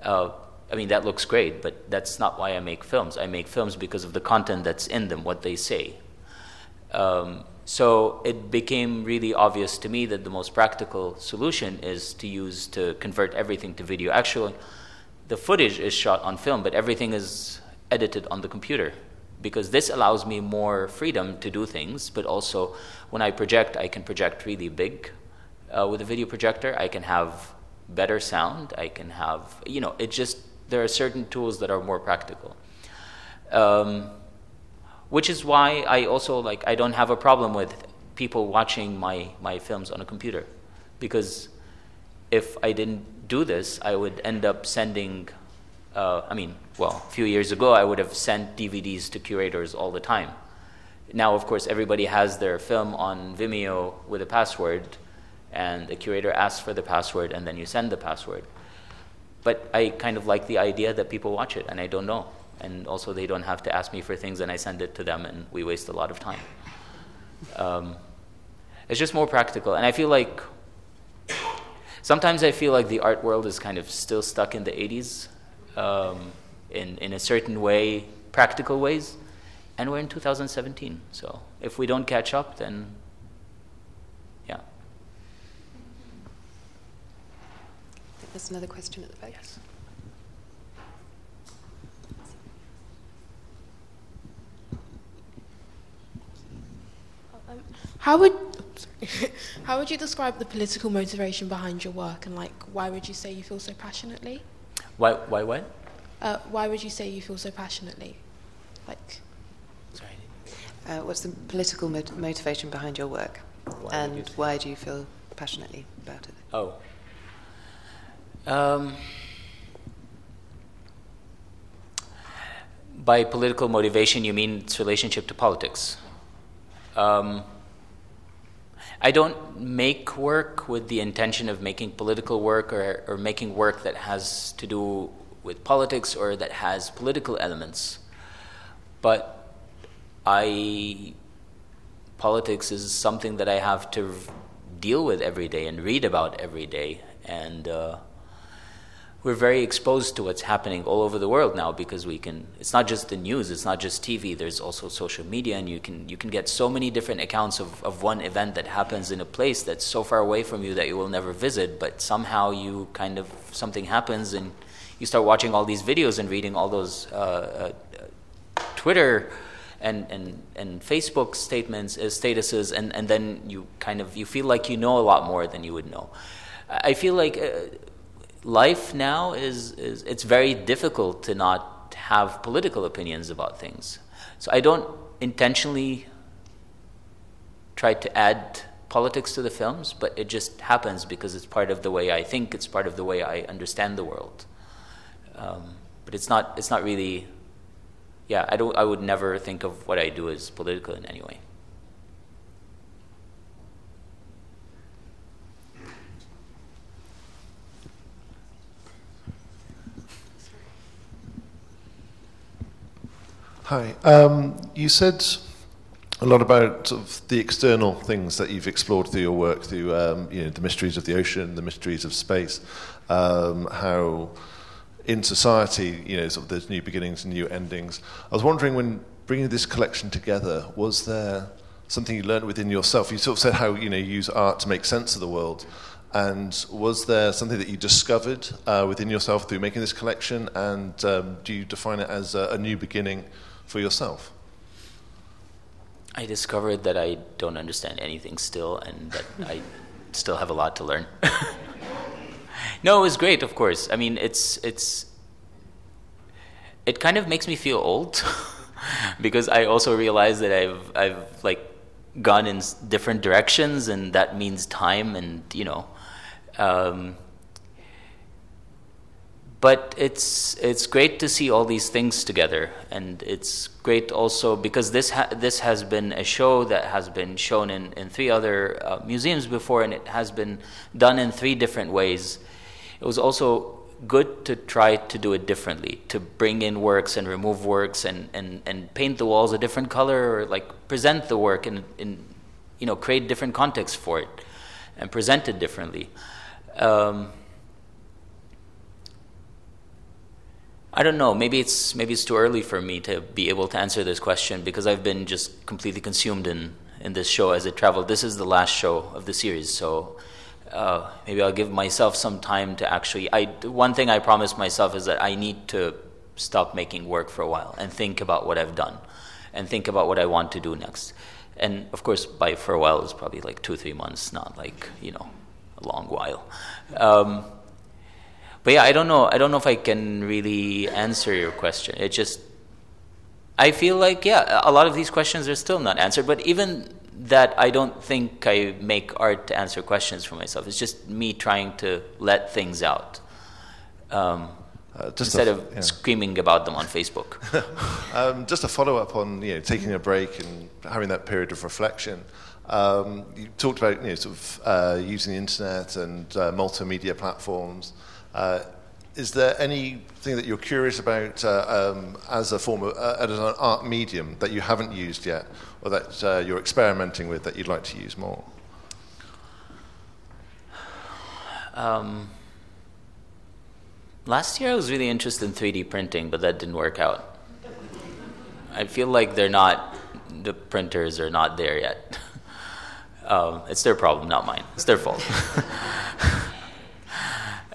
Uh, I mean that looks great, but that's not why I make films. I make films because of the content that's in them, what they say. Um, so it became really obvious to me that the most practical solution is to use to convert everything to video. Actually, the footage is shot on film, but everything is edited on the computer because this allows me more freedom to do things, but also when I project, I can project really big. Uh, with a video projector, I can have better sound. I can have, you know, it just, there are certain tools that are more practical. Um, which is why I also like, I don't have a problem with people watching my, my films on a computer. Because if I didn't do this, I would end up sending uh, I mean, well, a few years ago, I would have sent DVDs to curators all the time. Now, of course, everybody has their film on Vimeo with a password, and the curator asks for the password, and then you send the password. But I kind of like the idea that people watch it, and I don't know. And also, they don't have to ask me for things, and I send it to them, and we waste a lot of time. Um, it's just more practical. And I feel like sometimes I feel like the art world is kind of still stuck in the 80s um, in, in a certain way, practical ways. And we're in 2017. So if we don't catch up, then yeah. There's another question at the back. Yes. How would <laughs> how would you describe the political motivation behind your work, and like why would you say you feel so passionately? Why, why what? Uh, why would you say you feel so passionately? Like, sorry. Uh, what's the political mot- motivation behind your work, why and why do you feel passionately about it? Oh. Um, by political motivation, you mean its relationship to politics. Um, I don't make work with the intention of making political work or, or making work that has to do with politics or that has political elements. But I, politics is something that I have to deal with every day and read about every day. And uh, we're very exposed to what's happening all over the world now because we can it's not just the news it's not just tv there's also social media and you can you can get so many different accounts of, of one event that happens in a place that's so far away from you that you will never visit but somehow you kind of something happens and you start watching all these videos and reading all those uh, uh, twitter and, and, and Facebook statements, uh, statuses, and, and then you kind of you feel like you know a lot more than you would know. I feel like uh, life now is, is it's very difficult to not have political opinions about things. So I don't intentionally try to add politics to the films, but it just happens because it's part of the way I think, it's part of the way I understand the world. Um, but it's not, it's not really, yeah, I, don't, I would never think of what I do as political in any way. Hi. Um, you said a lot about sort of the external things that you've explored through your work, through um, you know, the mysteries of the ocean, the mysteries of space, um, how in society, you know, sort of there's new beginnings and new endings. I was wondering when bringing this collection together, was there something you learned within yourself? You sort of said how you know you use art to make sense of the world. And was there something that you discovered uh, within yourself through making this collection? And um, do you define it as a, a new beginning for yourself? I discovered that I don't understand anything still, and that I still have a lot to learn. <laughs> no, it was great, of course. I mean, it's it's it kind of makes me feel old <laughs> because I also realize that I've I've like gone in different directions, and that means time, and you know. Um, but it's it's great to see all these things together, and it's great also because this ha- this has been a show that has been shown in in three other uh, museums before, and it has been done in three different ways. It was also good to try to do it differently, to bring in works and remove works, and and and paint the walls a different color, or like present the work and in you know create different context for it, and present it differently. Um, I don't know. Maybe it's maybe it's too early for me to be able to answer this question because I've been just completely consumed in in this show as it traveled. This is the last show of the series, so uh, maybe I'll give myself some time to actually. I one thing I promised myself is that I need to stop making work for a while and think about what I've done, and think about what I want to do next. And of course, by for a while, is probably like two three months, not like you know a long while. Um, but yeah, I don't know. I don't know if I can really answer your question. It just, I feel like yeah, a lot of these questions are still not answered. But even that, I don't think I make art to answer questions for myself. It's just me trying to let things out. Um, uh, instead a, of yeah. screaming about them on Facebook. <laughs> um, just a follow up on you know taking a break and having that period of reflection. Um, you talked about you know sort of uh, using the internet and uh, multimedia platforms. Uh, is there anything that you're curious about uh, um, as a form of uh, as an art medium that you haven't used yet, or that uh, you're experimenting with that you'd like to use more? Um, last year, I was really interested in 3D printing, but that didn't work out. I feel like they're not the printers are not there yet. <laughs> um, it's their problem, not mine. It's their fault. <laughs>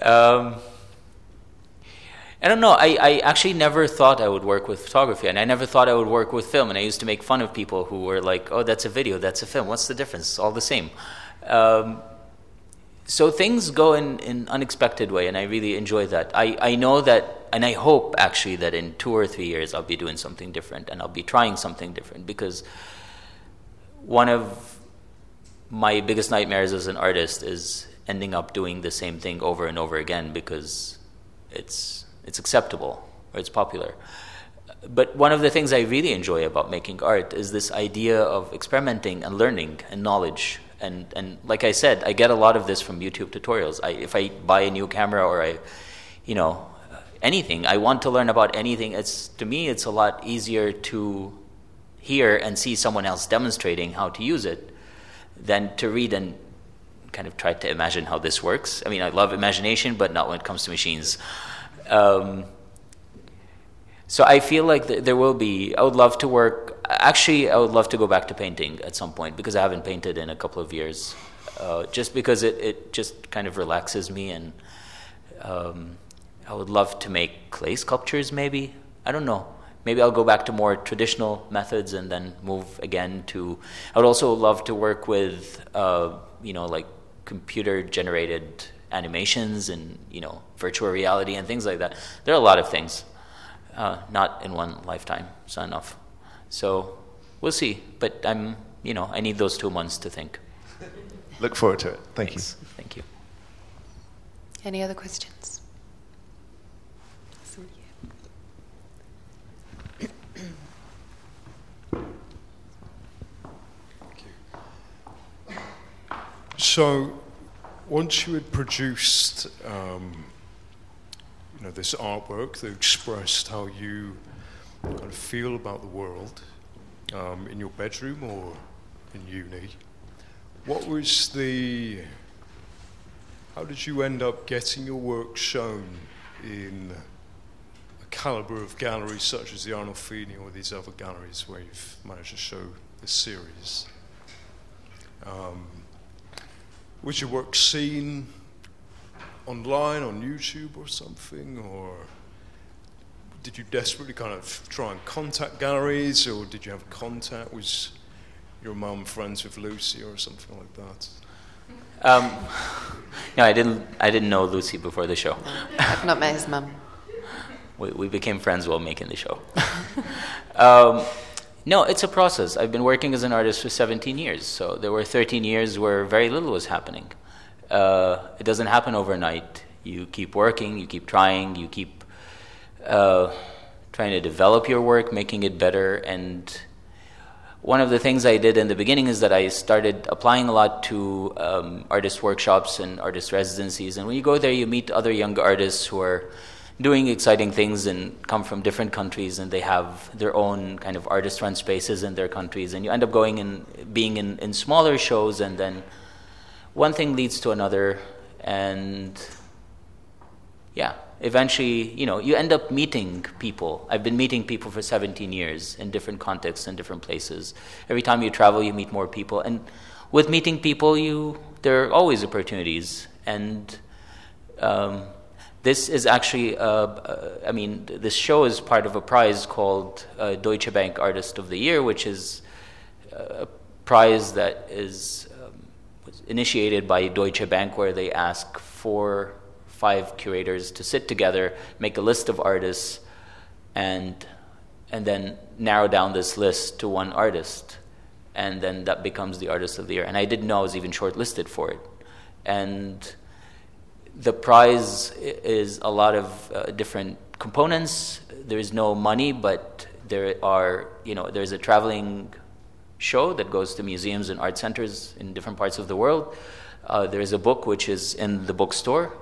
Um, I don't know. I, I actually never thought I would work with photography, and I never thought I would work with film. And I used to make fun of people who were like, "Oh, that's a video, that's a film. What's the difference? It's all the same." Um, so things go in in unexpected way, and I really enjoy that. I, I know that, and I hope actually that in two or three years I'll be doing something different, and I'll be trying something different because one of my biggest nightmares as an artist is ending up doing the same thing over and over again because it's it's acceptable or it's popular. but one of the things I really enjoy about making art is this idea of experimenting and learning and knowledge. And, and like I said, I get a lot of this from YouTube tutorials. I, if I buy a new camera or I, you know, anything, I want to learn about anything. It's to me, it's a lot easier to hear and see someone else demonstrating how to use it than to read and kind of try to imagine how this works. I mean, I love imagination, but not when it comes to machines. Um, so I feel like th- there will be. I would love to work. Actually, I would love to go back to painting at some point because I haven't painted in a couple of years. Uh, just because it, it just kind of relaxes me, and um, I would love to make clay sculptures. Maybe I don't know. Maybe I'll go back to more traditional methods and then move again to. I would also love to work with, uh, you know, like computer generated animations and you know virtual reality and things like that. There are a lot of things uh, not in one lifetime. It's not enough. So we'll see. But I'm, you know, I need those two months to think. <laughs> Look forward to it. Thank Thanks. you. Thank you. Any other questions? So, once you had produced um, you know, this artwork that expressed how you kind of feel about the world um, in your bedroom or in uni. What was the. How did you end up getting your work shown in a calibre of galleries such as the Arnolfini or these other galleries where you've managed to show this series? Um, was your work seen online on YouTube or something, or did you desperately kind of try and contact galleries, or did you have contact? Was your mum friends with Lucy or something like that? Um, no, I didn't. I didn't know Lucy before the show. I've <laughs> not met his mum. We, we became friends while making the show. <laughs> um, no, it's a process. I've been working as an artist for 17 years, so there were 13 years where very little was happening uh, it doesn't happen overnight. You keep working, you keep trying, you keep uh, trying to develop your work, making it better. And one of the things I did in the beginning is that I started applying a lot to um, artist workshops and artist residencies. And when you go there, you meet other young artists who are doing exciting things and come from different countries and they have their own kind of artist run spaces in their countries and you end up going and being in, in smaller shows and then one thing leads to another, and yeah, eventually, you know, you end up meeting people. I've been meeting people for 17 years in different contexts and different places. Every time you travel, you meet more people, and with meeting people, you there are always opportunities. And um, this is actually, uh, uh, I mean, this show is part of a prize called uh, Deutsche Bank Artist of the Year, which is a prize that is initiated by Deutsche Bank, where they ask four, five curators to sit together, make a list of artists, and and then narrow down this list to one artist, and then that becomes the artist of the year. And I didn't know I was even shortlisted for it, and the prize is a lot of uh, different components. There is no money, but there are you know there's a traveling show that goes to museums and art centers in different parts of the world. Uh, there is a book which is in the bookstore.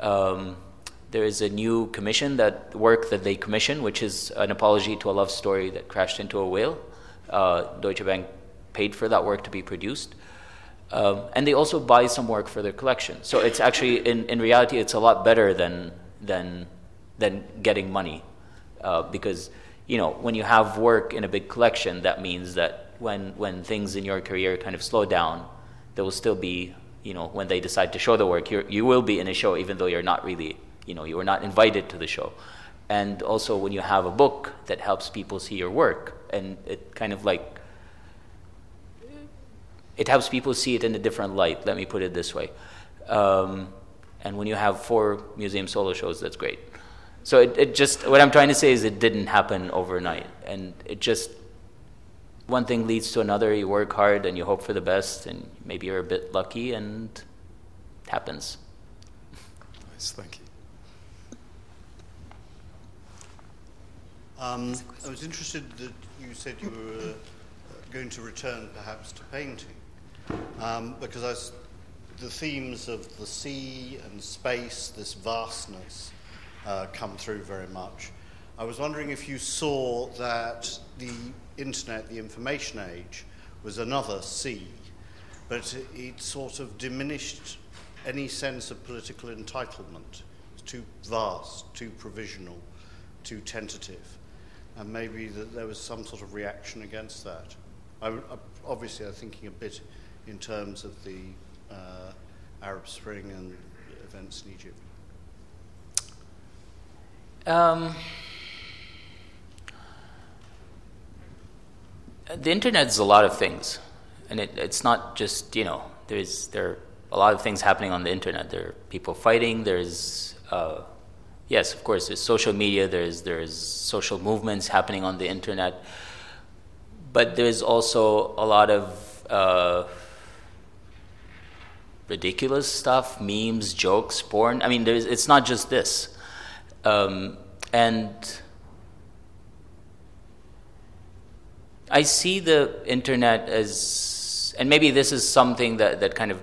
Um, there is a new commission that work that they commission, which is an apology to a love story that crashed into a whale. Uh, Deutsche Bank paid for that work to be produced. Um, and they also buy some work for their collection. So it's actually, in, in reality, it's a lot better than, than, than getting money. Uh, because, you know, when you have work in a big collection, that means that when when things in your career kind of slow down, there will still be you know when they decide to show the work, you you will be in a show even though you're not really you know you were not invited to the show. And also when you have a book that helps people see your work, and it kind of like it helps people see it in a different light. Let me put it this way. Um, and when you have four museum solo shows, that's great. So it, it just what I'm trying to say is it didn't happen overnight, and it just one thing leads to another. You work hard and you hope for the best, and maybe you're a bit lucky, and it happens. Nice, thank you. Um, I was interested that you said you were uh, going to return perhaps to painting, um, because the themes of the sea and space, this vastness, uh, come through very much. I was wondering if you saw that the internet, the information age, was another sea, but it sort of diminished any sense of political entitlement. It's too vast, too provisional, too tentative. And maybe that there was some sort of reaction against that. I, I, obviously, I'm thinking a bit in terms of the uh, Arab Spring and events in Egypt. Um, the internet is a lot of things, and it, it's not just you know there's there are a lot of things happening on the internet. There are people fighting. There's uh, yes, of course, there's social media. There's there's social movements happening on the internet, but there's also a lot of uh, ridiculous stuff, memes, jokes, porn. I mean, there's, it's not just this, um, and I see the internet as, and maybe this is something that, that kind of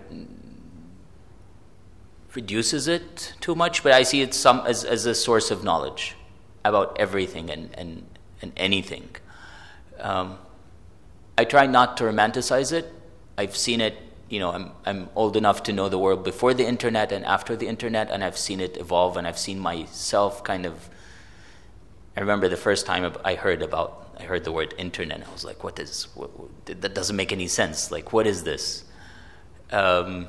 reduces it too much, but I see it some, as, as a source of knowledge about everything and, and, and anything. Um, I try not to romanticize it. I've seen it, you know, I'm, I'm old enough to know the world before the internet and after the internet, and I've seen it evolve, and I've seen myself kind of. I remember the first time I heard about I heard the word internet. I was like, what is, what, what, that doesn't make any sense. Like, what is this? Um,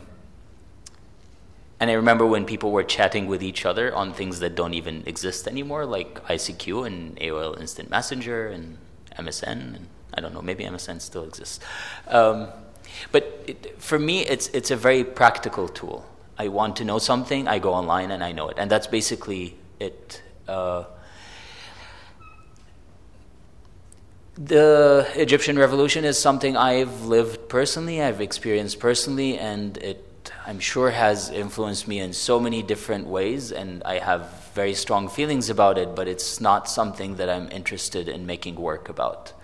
and I remember when people were chatting with each other on things that don't even exist anymore, like ICQ and AOL Instant Messenger and MSN. And I don't know, maybe MSN still exists. Um, but it, for me, it's, it's a very practical tool. I want to know something, I go online and I know it. And that's basically it. Uh, The Egyptian revolution is something I've lived personally, I've experienced personally, and it, I'm sure, has influenced me in so many different ways, and I have very strong feelings about it, but it's not something that I'm interested in making work about.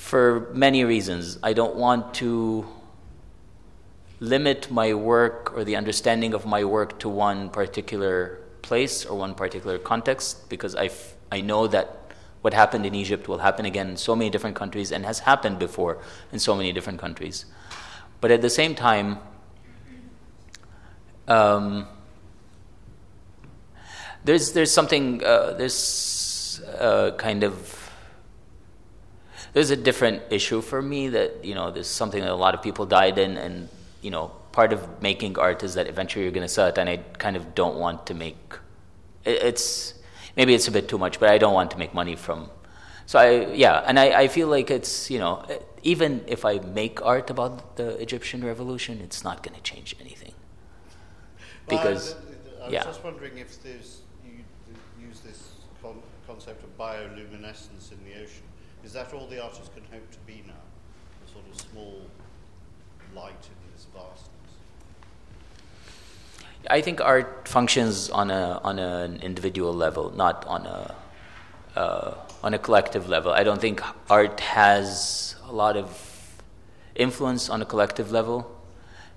For many reasons. I don't want to limit my work or the understanding of my work to one particular place or one particular context because I, f- I know that what happened in Egypt will happen again in so many different countries and has happened before in so many different countries. But at the same time, um, there's there's something uh, there's uh, kind of there's a different issue for me that you know there's something that a lot of people died in and you know part of making art is that eventually you're going to sell it and I kind of don't want to make it's maybe it's a bit too much, but I don't want to make money from. So I yeah, and I, I feel like it's you know even if I make art about the Egyptian revolution, it's not going to change anything. Because well, I, was yeah. just wondering if there's you use this con- concept of bioluminescence in the ocean. Is that all the artist can hope to be now? A sort of small light in this vastness. I think art functions on a on an individual level, not on a uh, on a collective level. I don't think art has a lot of influence on a collective level,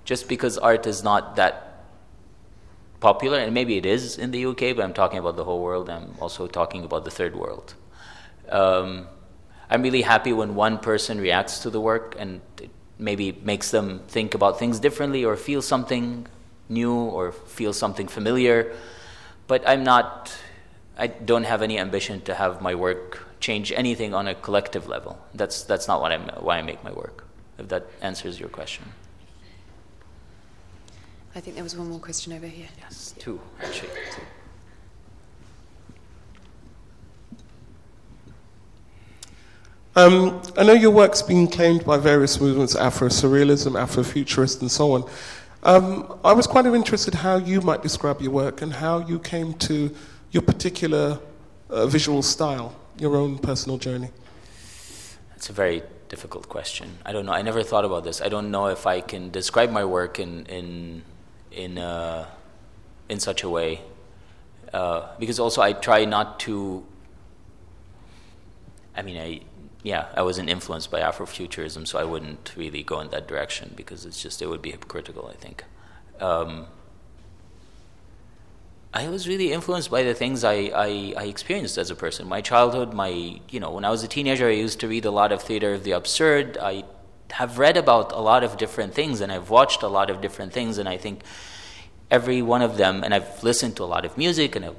just because art is not that popular, and maybe it is in the UK, but I'm talking about the whole world. I'm also talking about the third world. Um, I'm really happy when one person reacts to the work and it maybe makes them think about things differently or feel something new or feel something familiar. But I'm not, I don't have any ambition to have my work change anything on a collective level. That's, that's not what I'm, why I make my work, if that answers your question. I think there was one more question over here. Yes, two, actually. Two. Um, I know your work's been claimed by various movements, Afro-Surrealism, Afrofuturist, and so on. Um, I was quite interested how you might describe your work and how you came to your particular uh, visual style, your own personal journey. It's a very difficult question. I don't know. I never thought about this. I don't know if I can describe my work in in in uh, in such a way, uh, because also I try not to I mean, I yeah, I wasn't influenced by Afrofuturism, so I wouldn't really go in that direction because it's just it would be hypocritical. I think. Um, I was really influenced by the things I, I, I, experienced as a person. My childhood, my you know, when I was a teenager, I used to read a lot of theater of the absurd. I have read about a lot of different things, and I've watched a lot of different things, and I think every one of them, and I've listened to a lot of music, and I've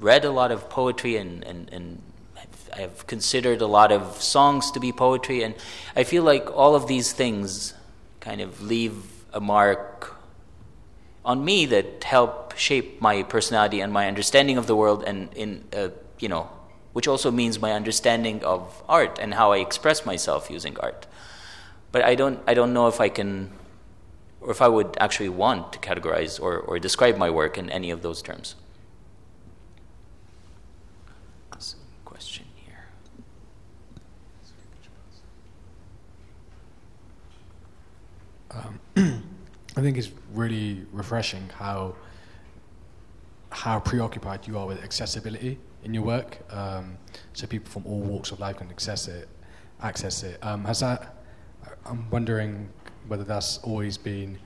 read a lot of poetry, and, and, and I've considered a lot of songs to be poetry, and I feel like all of these things kind of leave a mark on me that help shape my personality and my understanding of the world, and in uh, you know, which also means my understanding of art and how I express myself using art. But I don't, I don't know if I can, or if I would actually want to categorize or, or describe my work in any of those terms. question here. Um, <clears throat> I think it's really refreshing how how preoccupied you are with accessibility in your work, um, so people from all walks of life can access it. Access it. Um, has that? I'm wondering whether that's always been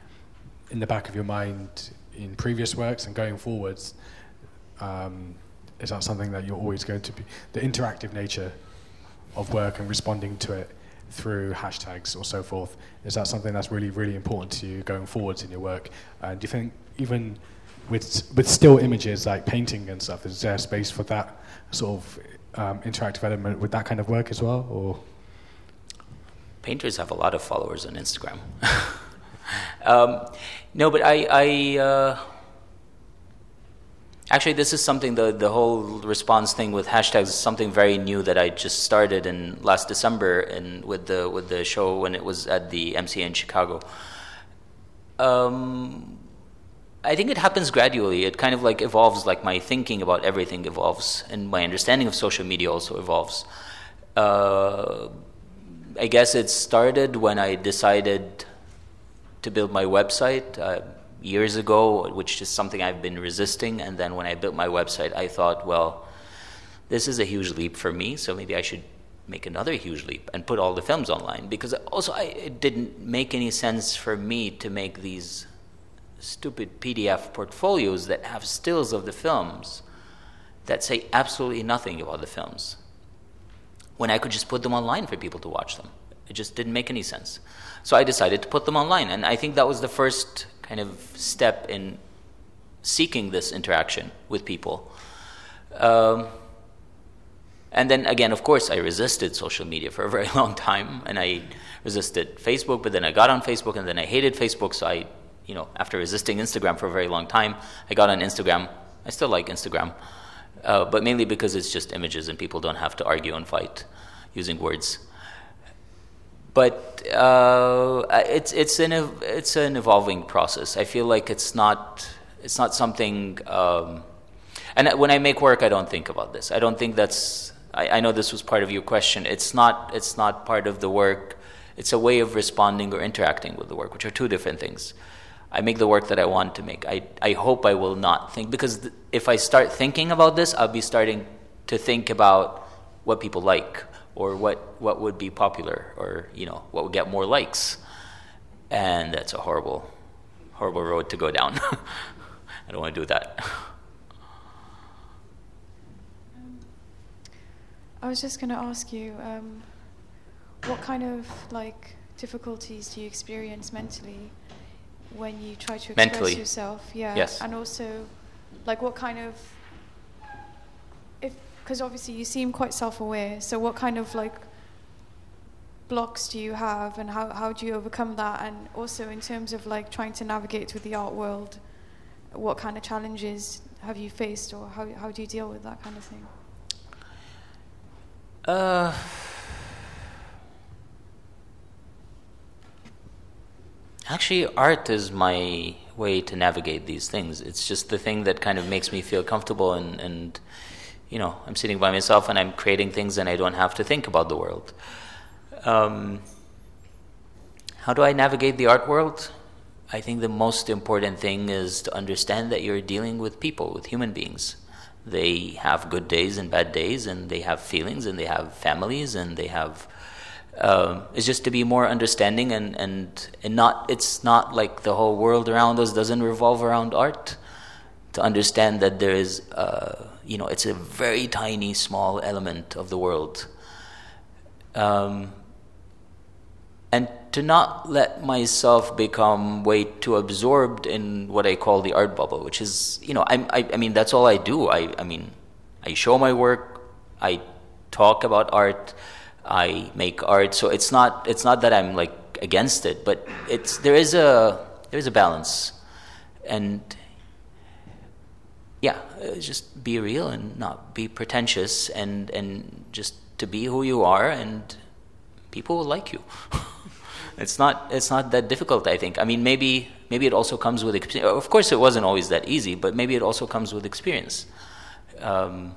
in the back of your mind in previous works and going forwards. Um, is that something that you're always going to be the interactive nature of work and responding to it through hashtags or so forth? Is that something that's really, really important to you going forwards in your work? And do you think even with with still images like painting and stuff, is there space for that sort of um, interactive element with that kind of work as well, or? Painters have a lot of followers on Instagram. <laughs> um, no, but I, I uh, Actually, this is something the the whole response thing with hashtags is something very new that I just started in last December and with the with the show when it was at the MCA in Chicago. Um, I think it happens gradually. It kind of like evolves, like my thinking about everything evolves, and my understanding of social media also evolves. Uh, I guess it started when I decided to build my website. Uh, years ago, which is something I've been resisting. And then when I built my website, I thought, well, this is a huge leap for me, so maybe I should make another huge leap and put all the films online. Because also, I, it didn't make any sense for me to make these stupid PDF portfolios that have stills of the films that say absolutely nothing about the films when I could just put them online for people to watch them. It just didn't make any sense. So I decided to put them online, and I think that was the first kind of step in seeking this interaction with people. Um, and then again, of course, I resisted social media for a very <laughs> long time, and I resisted Facebook. But then I got on Facebook, and then I hated Facebook. So I, you know, after resisting Instagram for a very long time, I got on Instagram. I still like Instagram, uh, but mainly because it's just images, and people don't have to argue and fight using words but uh, it's it's an it's an evolving process. I feel like it's not it's not something. Um, and when I make work, I don't think about this. I don't think that's. I, I, know this was part of your question. It's not. It's not part of the work. It's a way of responding or interacting with the work, which are two different things. I make the work that I want to make. I I hope I will not think because th- if I start thinking about this, I'll be starting to think about what people like or what, what would be popular or you know what would get more likes. And that's a horrible horrible road to go down. <laughs> I don't want to do that. I was just going to ask you um, what kind of like difficulties do you experience mentally when you try to express mentally. yourself? Yeah. Yes. And also like what kind of because obviously you seem quite self-aware. So what kind of like blocks do you have, and how how do you overcome that? And also in terms of like trying to navigate through the art world, what kind of challenges have you faced, or how how do you deal with that kind of thing? Uh. Actually, art is my way to navigate these things. It's just the thing that kind of makes me feel comfortable and, and you know, I'm sitting by myself and I'm creating things and I don't have to think about the world. Um, how do I navigate the art world? I think the most important thing is to understand that you're dealing with people, with human beings, They have good days and bad days, and they have feelings, and they have families, and they have. Um, it's just to be more understanding and, and, and not it's not like the whole world around us doesn't revolve around art to understand that there is uh, you know it's a very tiny small element of the world um, and to not let myself become way too absorbed in what I call the art bubble, which is, you know, I, I, I mean, that's all I do. I, I mean, I show my work, I talk about art, I make art. So it's not, it's not that I'm like against it, but it's there is a there is a balance, and yeah, uh, just be real and not be pretentious, and and just to be who you are, and people will like you. <laughs> it's not it's not that difficult. I think. I mean, maybe maybe it also comes with experience. Of course, it wasn't always that easy, but maybe it also comes with experience. Um,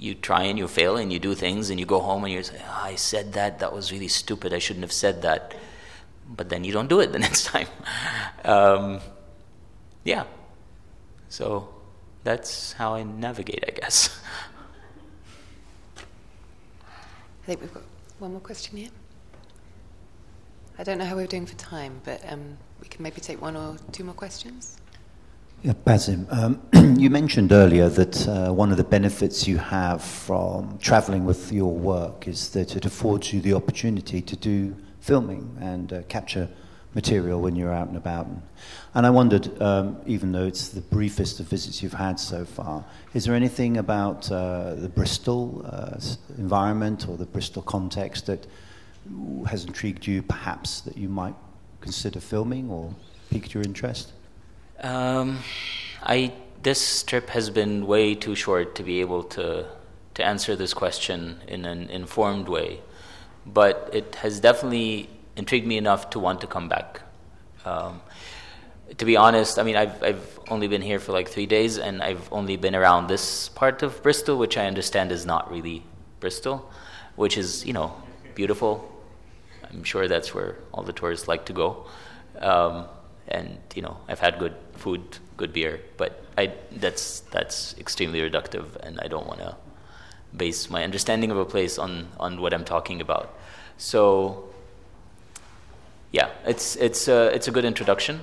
you try and you fail and you do things and you go home and you say, oh, I said that, that was really stupid, I shouldn't have said that. But then you don't do it the <laughs> next time. Um, yeah. So that's how I navigate, I guess. I think we've got one more question here. I don't know how we're doing for time, but um, we can maybe take one or two more questions. Yeah, Basim, um, <clears throat> you mentioned earlier that uh, one of the benefits you have from traveling with your work is that it affords you the opportunity to do filming and uh, capture material when you're out and about. And I wondered, um, even though it's the briefest of visits you've had so far, is there anything about uh, the Bristol uh, environment or the Bristol context that has intrigued you, perhaps, that you might consider filming or piqued your interest? Um, I this trip has been way too short to be able to to answer this question in an informed way, but it has definitely intrigued me enough to want to come back. Um, to be honest, I mean, I've I've only been here for like three days, and I've only been around this part of Bristol, which I understand is not really Bristol, which is you know beautiful. I'm sure that's where all the tourists like to go. Um, and you know I've had good food, good beer, but I that's that's extremely reductive, and I don't want to base my understanding of a place on on what I'm talking about. So yeah, it's it's uh, it's a good introduction,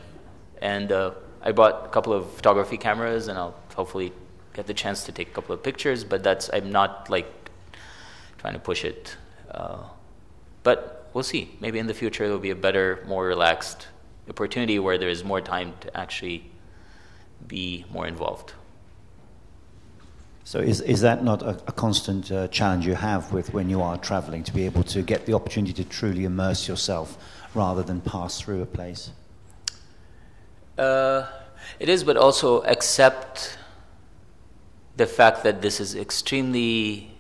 and uh, I bought a couple of photography cameras, and I'll hopefully get the chance to take a couple of pictures. But that's I'm not like trying to push it, uh, but we'll see. Maybe in the future there'll be a better, more relaxed opportunity where there is more time to actually be more involved. So is, is that not a, a constant uh, challenge you have with when you are traveling to be able to get the opportunity to truly immerse yourself rather than pass through a place? Uh, it is, but also accept the fact that this is extremely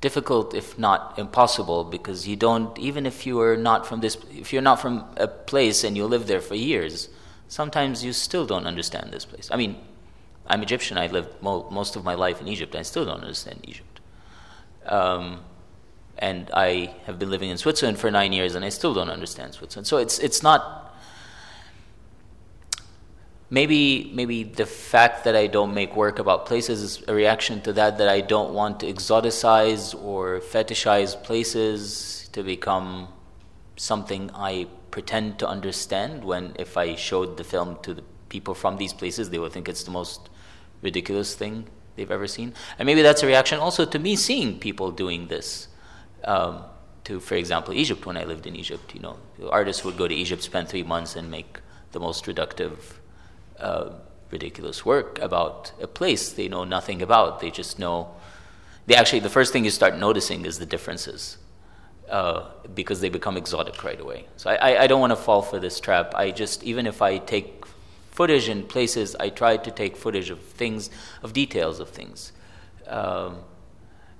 difficult if not impossible because you don't even if you are not from this if you're not from a place and you live there for years sometimes you still don't understand this place i mean i'm egyptian i lived mo- most of my life in egypt i still don't understand egypt. Um, and i have been living in switzerland for nine years and i still don't understand switzerland. So it's it's not maybe maybe the fact that I don't make work about places is a reaction to that that I don't want to exoticize or fetishize places to become something I pretend to understand when if I showed the film to the people from these places they would think it's the most ridiculous thing they've ever seen and maybe that's a reaction also to me seeing people doing this um, to for example Egypt when I lived in Egypt you know artists would go to Egypt spend three months and make the most reductive uh, ridiculous work about a place they know nothing about. They just know. They actually, the first thing you start noticing is the differences uh, because they become exotic right away. So I, I, I don't want to fall for this trap. I just, even if I take footage in places, I try to take footage of things, of details of things, um,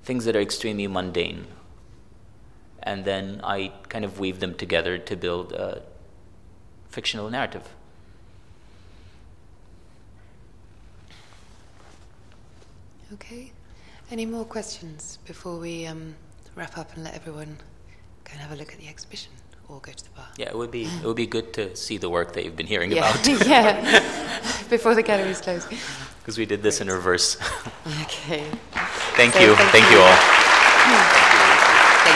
things that are extremely mundane. And then I kind of weave them together to build a fictional narrative. Okay. Any more questions before we um, wrap up and let everyone go and have a look at the exhibition or go to the bar? Yeah, it would be it would be good to see the work that you've been hearing yeah. about. <laughs> yeah. <laughs> Before the galleries close. because <laughs> we did this in reverse. Okay. thank So you. thank Thank you. all.